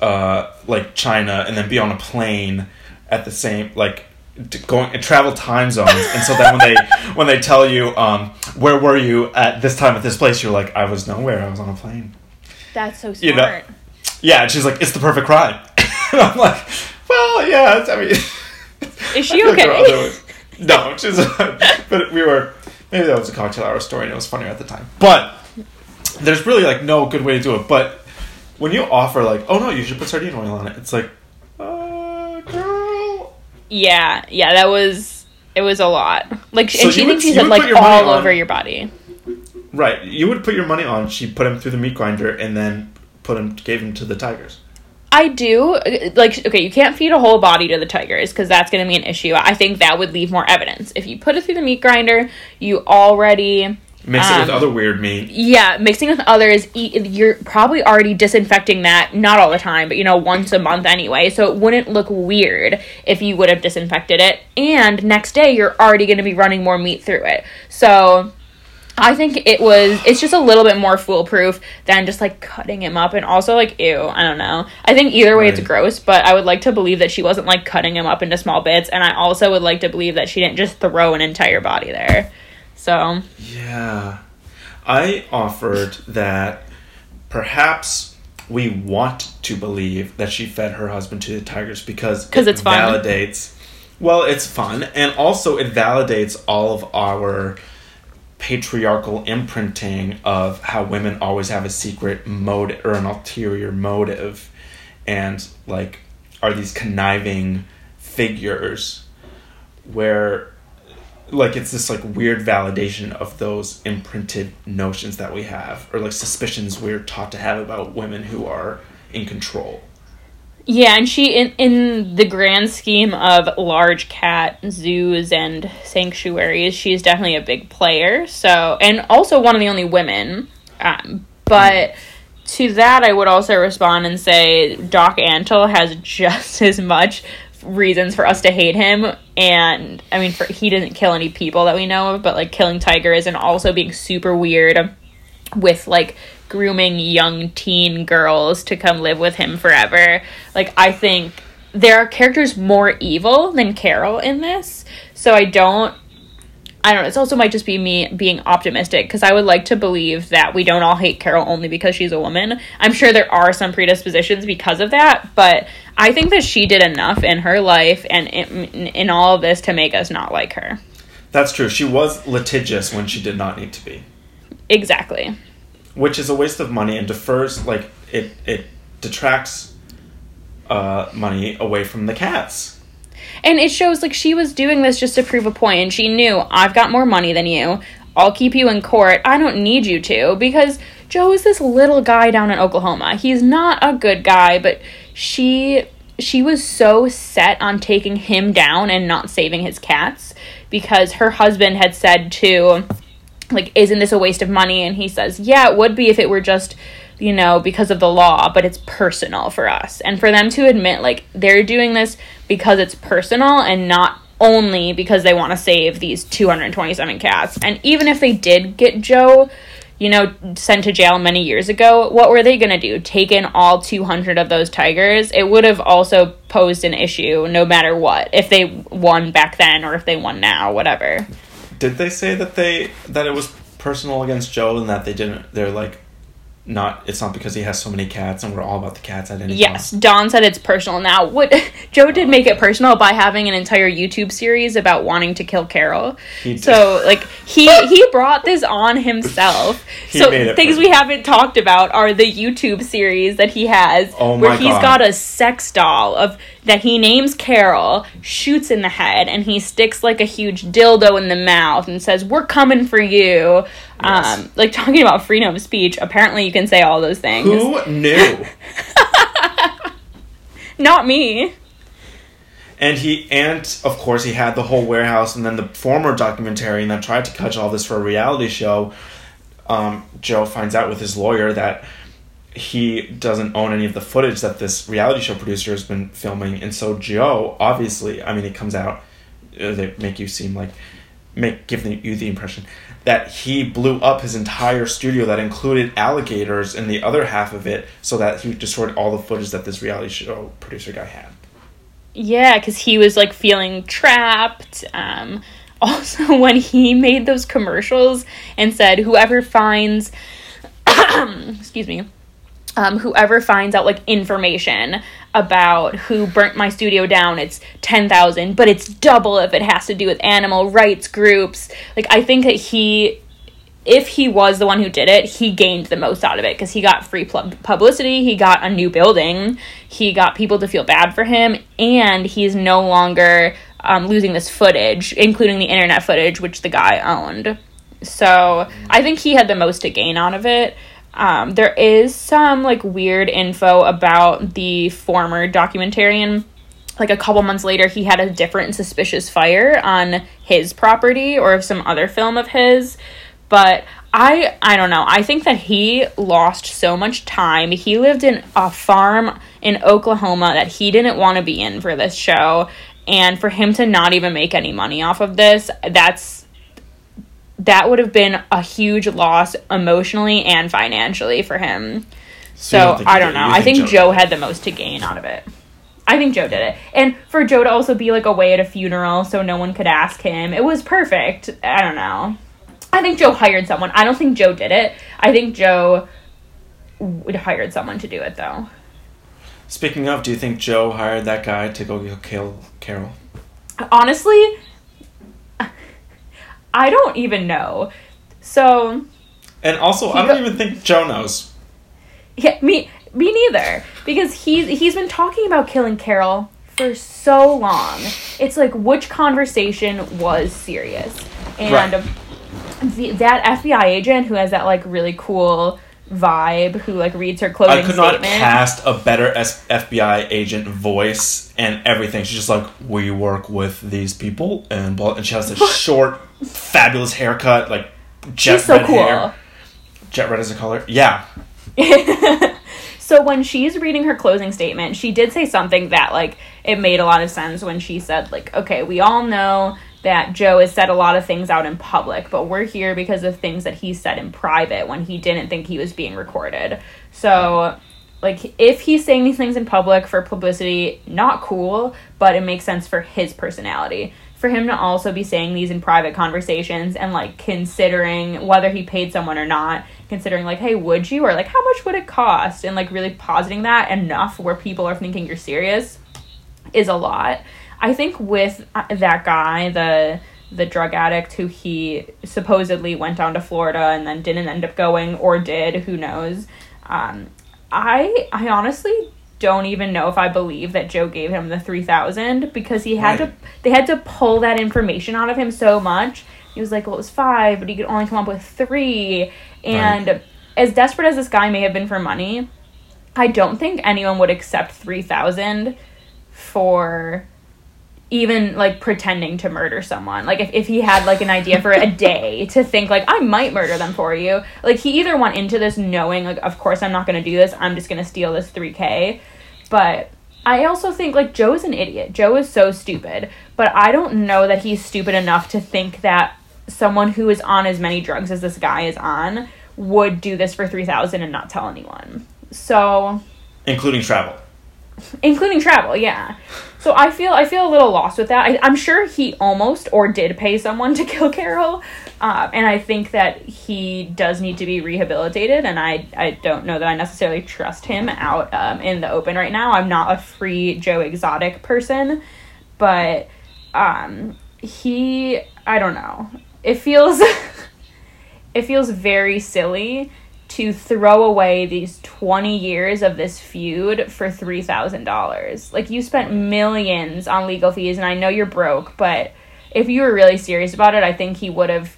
uh, like China and then be on a plane at the same like going and travel time zones. And so then when they when they tell you um where were you at this time at this place you're like I was nowhere. I was on a plane. That's so smart. You know- yeah and she's like it's the perfect crime and I'm like well yeah it's, I mean Is she okay? no she's but we were maybe that was a cocktail hour story and it was funnier at the time. But there's really like no good way to do it. But when you offer like oh no you should put sardine oil on it it's like Yeah, yeah, that was it was a lot. Like, So and she thinks said like put your money all on- over your body. Right. You would put your money on she put him through the meat grinder and then put him gave him to the tigers. I do like okay. You can't feed a whole body to the tigers because that's going to be an issue. I think that would leave more evidence if you put it through the meat grinder. You already Mix it with Um, other weird meat. yeah mixing with others. You're probably already disinfecting that not all the time, but you know once a month anyway. So it wouldn't look weird if you would have disinfected it. And next day you're already going to be running more meat through it. So I think it was it's just a little bit more foolproof than just like cutting him up and also like ew, I don't know. I think either way it's gross, but I would like to believe that she wasn't like cutting him up into small bits and I also would like to believe that she didn't just throw an entire body there. So, um, Yeah. I offered that perhaps we want to believe that she fed her husband to the tigers because it it's fun. validates well, it's fun and also it validates all of our patriarchal imprinting of how women always have a secret motive or an ulterior motive and like are these conniving figures where like it's this like weird validation of those imprinted notions that we have or like suspicions we're taught to have about women who are in control yeah, and she in in the grand scheme of large cat zoos and sanctuaries, she's definitely a big player. So, and also one of the only women. Um, but to that, I would also respond and say Doc Antle has just as much reasons for us to hate him. And I mean, for he doesn't kill any people that we know of, but like killing tigers and also being super weird with like grooming young teen girls to come live with him forever. Like I think there are characters more evil than Carol in this. So I don't I don't know. It's also might just be me being optimistic because I would like to believe that we don't all hate Carol only because she's a woman. I'm sure there are some predispositions because of that, but I think that she did enough in her life and in, in all of this to make us not like her. that's true she was litigious when she did not need to be Exactly. which is a waste of money and defers like it it detracts uh money away from the cats And it shows like she was doing this just to prove a point, and she knew I've got more money than you. I'll keep you in court. I don't need you to because Joe is this little guy down in Oklahoma. He's not a good guy, but she she was so set on taking him down and not saving his cats because her husband had said to like isn't this a waste of money and he says yeah it would be if it were just you know because of the law but it's personal for us. And for them to admit like they're doing this because it's personal and not only because they want to save these 227 cats. And even if they did get joe you know sent to jail many years ago what were they going to do? Take in all 200 of those tigers? It would have also posed an issue no matter what if they won back then or if they won now whatever. Did they say that they that it was personal against joe and that they didn't they're like not it's not because he has so many cats and we're all about the cats at any Yes, cost. Don said it's personal. Now, what Joe did make it personal by having an entire YouTube series about wanting to kill Carol. He. So, like he he brought this on himself. So things we haven't talked about are the YouTube series that he has, Oh where he's God. got a sex doll of that he names Carol, shoots in the head, and he sticks like a huge dildo in the mouth and says, "We're coming for you." Yes. Um, like talking about freedom of speech, apparently you can say all those things. Who knew? Not me. and he and of course he had the whole warehouse and then the former documentary and then tried to catch all this for a reality show. Um, Joe finds out with his lawyer that he doesn't own any of the footage that this reality show producer has been filming, and so Joe obviously, I mean, it comes out uh, they make you seem like make give the, you the impression that he blew up his entire studio that included alligators in the other half of it so that he destroyed all the footage that this reality show producer guy had. Yeah, because he was like feeling trapped. Um, also, when he made those commercials and said, "Whoever finds," excuse me, um, whoever finds out like information about who burnt my studio down, it's ten thousand, but it's double if it has to do with animal rights groups. Like, I think that he if he was the one who did it, he gained the most out of it because he got free pub- publicity, he got a new building, he got people to feel bad for him, and he's no longer um, losing this footage, including the internet footage, which the guy owned. So I think he had the most to gain out of it. Um, there is some like weird info about the former documentarian. Like a couple months later he had a different suspicious fire on his property or some other film of his. But i i don't know. I think that he lost so much time. He lived in a farm in oklahoma that he didn't want to be in for this show. And for him to not even make any money off of this that's that would have been a huge loss emotionally and financially for him you so don't i don't know i think think Joe joe had the most to gain out of it I think Joe did it. And for Joe to also be like away at a funeral so no one could ask him, it was perfect. I don't know. I think Joe hired someone. I don't think Joe did it. I think Joe would hired someone to do it though. Speaking of, do you think Joe hired that guy to go kill Carol? Honestly, I don't even know. So, And also, I don't go- even think Joe knows. yeah, me me neither because he's he's been talking about killing Carol for so long. It's like which conversation was serious. And Right. the, that FBI agent who has that like really cool vibe who like reads her closing I could not statement. cast a better S- FBI agent voice and everything. She's just like, we work with these people, and blah, and she has this short, fabulous haircut, like jet She's so red cool. hair. Jet red is a color. Yeah, so when she's reading her closing statement, she did say something that like it made a lot of sense when she said like, "Okay, we all know that Joe has said a lot of things out in public, but we're here because of things that he said in private when he didn't think he was being recorded." So like if he's saying these things in public for publicity, not cool, but it makes sense for his personality. For him to also be saying these in private conversations and like considering whether he paid someone or not, considering like, hey, would you or like how much would it cost, and like really positing that enough where people are thinking you're serious is a lot. I think with uh, that guy, the the drug addict who he supposedly went down to Florida and then didn't end up going or did, who knows. Um, I I honestly don't even know if I believe that Joe gave him the 3000 because he had Right. to they had to pull that information out of him so much. He was like, "Well, it was 5, but he could only come up with 3." And as desperate as this guy may have been for money, I don't think anyone would accept 3000 for even like pretending to murder someone. Like if, if he had like an idea for a day to think like I might murder them for you. Like he either went into this knowing like of course I'm not going to do this. I'm just going to steal this 3k. But I also think like Joe's an idiot. Joe is so stupid, but I don't know that he's stupid enough to think that someone who is on as many drugs as this guy is on would do this for 3000 and not tell anyone. So, including travel. including travel yeah so i feel i feel a little lost with that. I, i'm sure he almost or did pay someone to kill carol uh, and i think that he does need to be rehabilitated and i i don't know that i necessarily trust him out um, in the open right now. I'm not a free joe exotic person but um he i don't know. It feels it feels very silly to throw away these 20 years of this feud for $3,000. Like, you spent millions on legal fees, and I know you're broke, but if you were really serious about it, I think he would have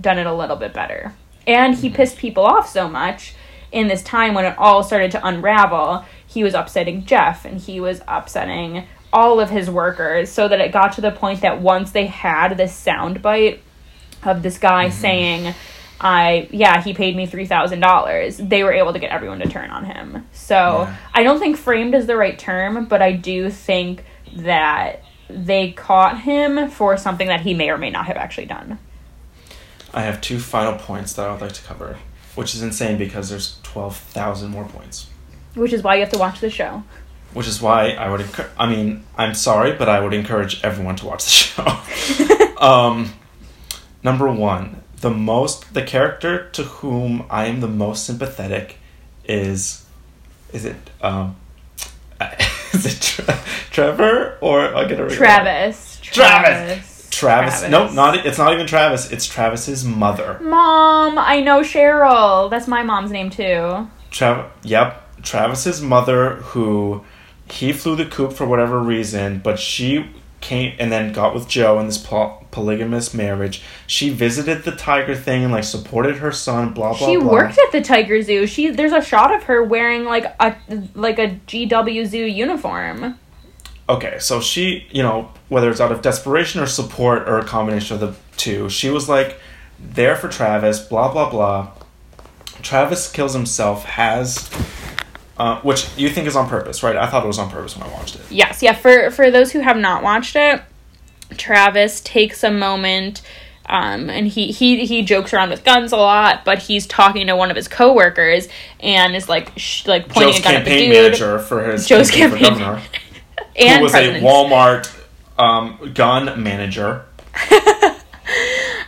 done it a little bit better. And he mm-hmm. pissed people off so much in this time when it all started to unravel. He was upsetting Jeff and he was upsetting all of his workers so that it got to the point that once they had this soundbite of this guy mm-hmm. saying, I yeah, he paid me three thousand dollars. They were able to get everyone to turn on him. So Yeah. I don't think framed is the right term, but I do think that they caught him for something that he may or may not have actually done. I have two final points that I would like to cover, which is insane because there's 12,000 more points. Which is why you have to watch the show. Which is why I would encourage, I mean, I'm sorry, but I would encourage everyone to watch the show. um, number one, the most, the character to whom I am the most sympathetic is, is it, um, is it Tre- Trevor or I get it right? Travis. Travis. Travis. Travis. Nope, not it's not even Travis. It's Travis's mother. Mom, I know Cheryl. That's my mom's name too. Trav. Yep, Travis's mother, who he flew the coop for whatever reason, but she came and then got with Joe in this poly- polygamous marriage. She visited the tiger thing and like supported her son. Blah blah she blah. worked at the Tiger Zoo. She there's a shot of her wearing like a like a GW Zoo uniform. okay, so she, you know, whether it's out of desperation or support or a combination of the two, she was like there for Travis, blah, blah, blah. Travis kills himself, has, uh, which you think is on purpose, right? I thought it was on purpose when I watched it. Yes, yeah. For for those who have not watched it, Travis takes a moment. Um, and he, he he jokes around with guns a lot, but he's talking to one of his coworkers and is like sh- like pointing Joe's a gun at the campaign dude. manager for his Joe's campaign governor, and who was president. a Walmart um, gun manager.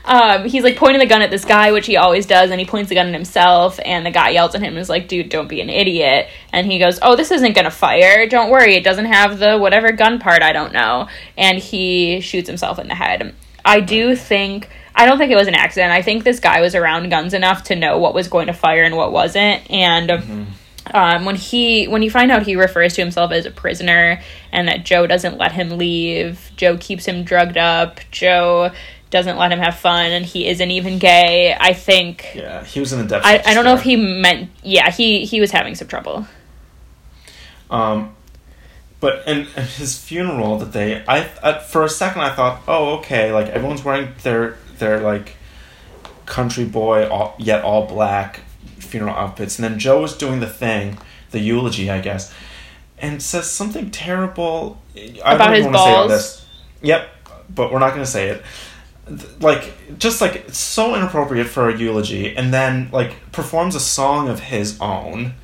um, he's like pointing the gun at this guy, which he always does, and he points the gun at himself, and the guy yells at him and is like, dude, don't be an idiot. And he goes, oh, this isn't gonna fire. Don't worry, it doesn't have the whatever gun part, I don't know. And he shoots himself in the head. I do think, I don't think it was an accident. I think this guy was around guns enough to know what was going to fire and what wasn't. And um, when he when you find out he refers to himself as a prisoner and that Joe doesn't let him leave, Joe keeps him drugged up, Joe doesn't let him have fun, and he isn't even gay. I think Yeah, he was in the depths. I, I don't know if he meant yeah he he was having some trouble. Um, but in in his funeral that they, I at, for a second I thought, oh okay, like everyone's wearing their their like country boy all, yet all black funeral outfits, and then Joe was doing the thing, the eulogy, I guess, and says something terrible I About don't his balls? this. Yep, but we're not gonna say it. Like just like so inappropriate for a eulogy, and then like performs a song of his own,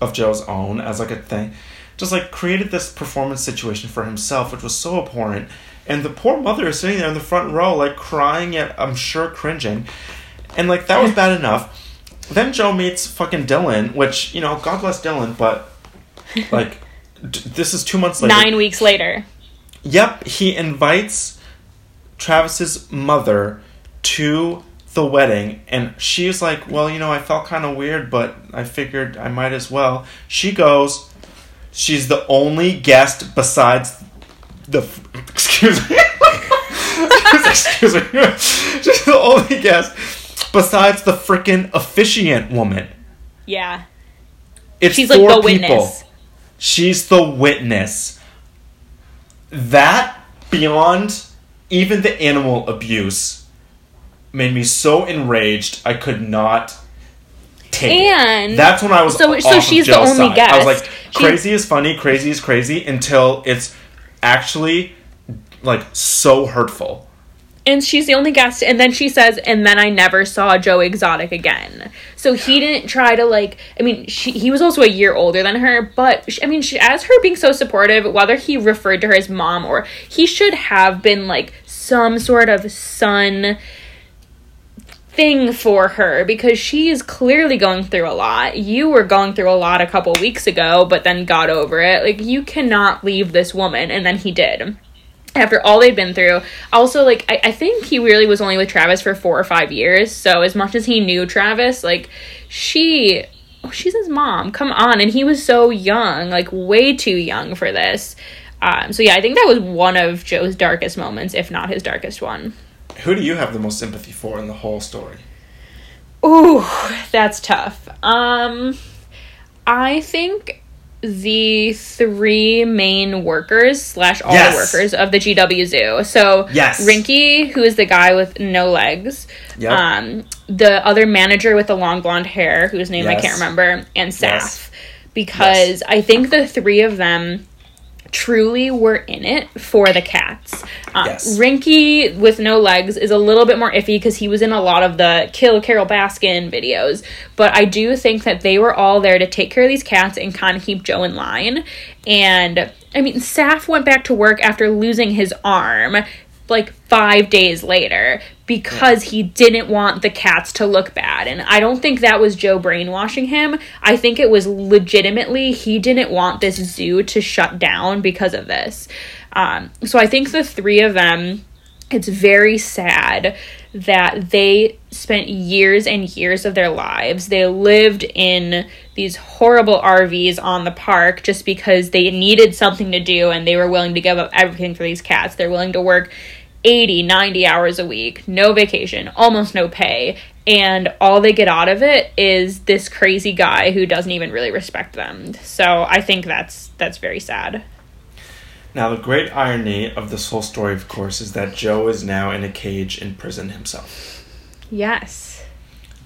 of Joe's own as like a thing, just like created this performance situation for himself, which was so abhorrent. And the poor mother is sitting there in the front row, like crying yet I'm sure cringing, and like that was bad enough. Then Joe meets fucking Dillon, which you know, God bless Dillon, but like d- this is two months later. Nine weeks later, Yep, he invites Travis's mother to the wedding, and she's like, "Well, you know, I felt kind of weird, but I figured I might as well." She goes. She's the only guest besides the. Excuse me. excuse me. She's the only guest besides the freaking officiant woman. yeah, It's she's like four the people. witness. She's the witness. That, beyond even the animal abuse, made me so enraged I could not take it. And That's when I was so- so she's the only side. I was like, crazy is funny, crazy is crazy, until it's actually like so hurtful. And she's the only guest. And then she says, and then I never saw Joe Exotic again. So he didn't try to, like, I mean, she, he was also a year older than her, but she, I mean, she, as her being so supportive, whether he referred to her as mom or he should have been, like, some sort of son thing for her because she is clearly going through a lot. You were going through a lot a couple weeks ago, but then got over it. Like, you cannot leave this woman. And then he did after all they'd been through. Also, like, I, I think he really was only with Travis for four or five years. So, as much as he knew Travis, like, she. Oh, she's his mom. Come on. And he was so young, like, way too young for this. Um, so, yeah, I think that was one of Joe's darkest moments, if not his darkest one. Who do you have the most sympathy for in the whole story? Ooh, that's tough. Um, I think the three main workers slash all Yes. the workers of the GW Zoo. So Yes. Reinke, who is the guy with no legs. Yep. Um, the other manager with the long blonde hair, whose name I can't remember, and Saff. Yes. Because I think the three of them truly were in it for the cats. Um, Yes. Reinke with no legs is a little bit more iffy because he was in a lot of the Kill Carole Baskin videos. But I do think that they were all there to take care of these cats and kind of keep Joe in line. And I mean, Saff went back to work after losing his arm like five days later because he didn't want the cats to look bad. And I don't think that was Joe brainwashing him. I think it was legitimately he didn't want this zoo to shut down because of this. Um, so I think the three of them, it's very sad that they spent years and years of their lives. They lived in these horrible RVs on the park just because they needed something to do and they were willing to give up everything for these cats. They're willing to work 80, 90 hours a week, no vacation, almost no pay. And all they get out of it is this crazy guy who doesn't even really respect them. So I think that's that's very sad. Now, the great irony of this whole story, of course, is that Joe is now in a cage in prison himself. Yes.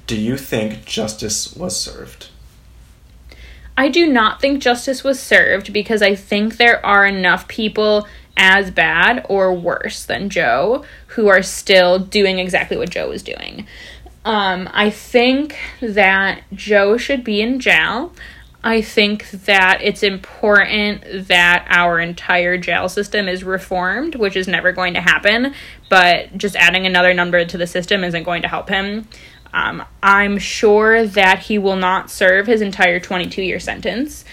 Do you think justice was served? I do not think justice was served because I think there are enough people as bad or worse than Joe who are still doing exactly what Joe was doing. Um, I think that Joe should be in jail. I think that it's important that our entire jail system is reformed, which is never going to happen, but just adding another number to the system isn't going to help him. Um, I'm sure that he will not serve his entire 22 year sentence.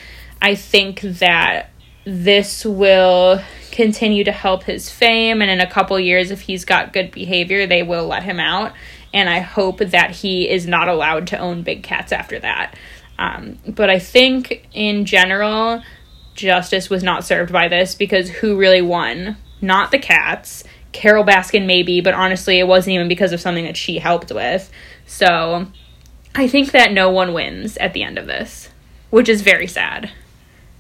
I think that this will continue to help his fame, and in a couple years, if he's got good behavior, they will let him out. And I hope that he is not allowed to own big cats after that. Um, but I think in general, justice was not served by this because who really won? Not the cats. Carole Baskin, maybe, but honestly, it wasn't even because of something that she helped with. So I think that no one wins at the end of this, which is very sad.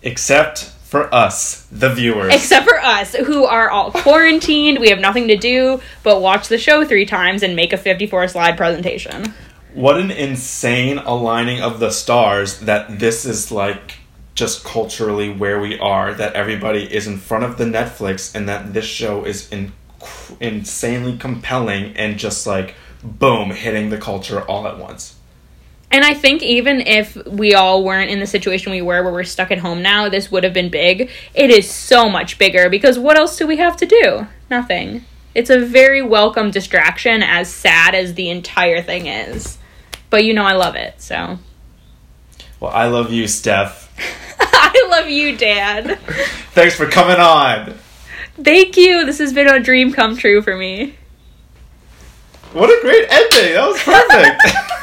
Except for us, the viewers. Except for us, who are all quarantined. We have nothing to do but watch the show three times and make a 54 slide presentation. what an insane aligning of the stars that this is like just culturally where we are that everybody is in front of the netflix and that this show is in, insanely compelling and just like boom hitting the culture all at once And I think even if we all weren't in the situation we were, where we're stuck at home now, this would have been big. It is so much bigger because what else do we have to do? Nothing. It's a very welcome distraction, as sad as the entire thing is. But you know, I love it, so. well i love you steph I love you, Dad. thanks for coming on Thank you. This has been a dream come true for me. what a great ending that was perfect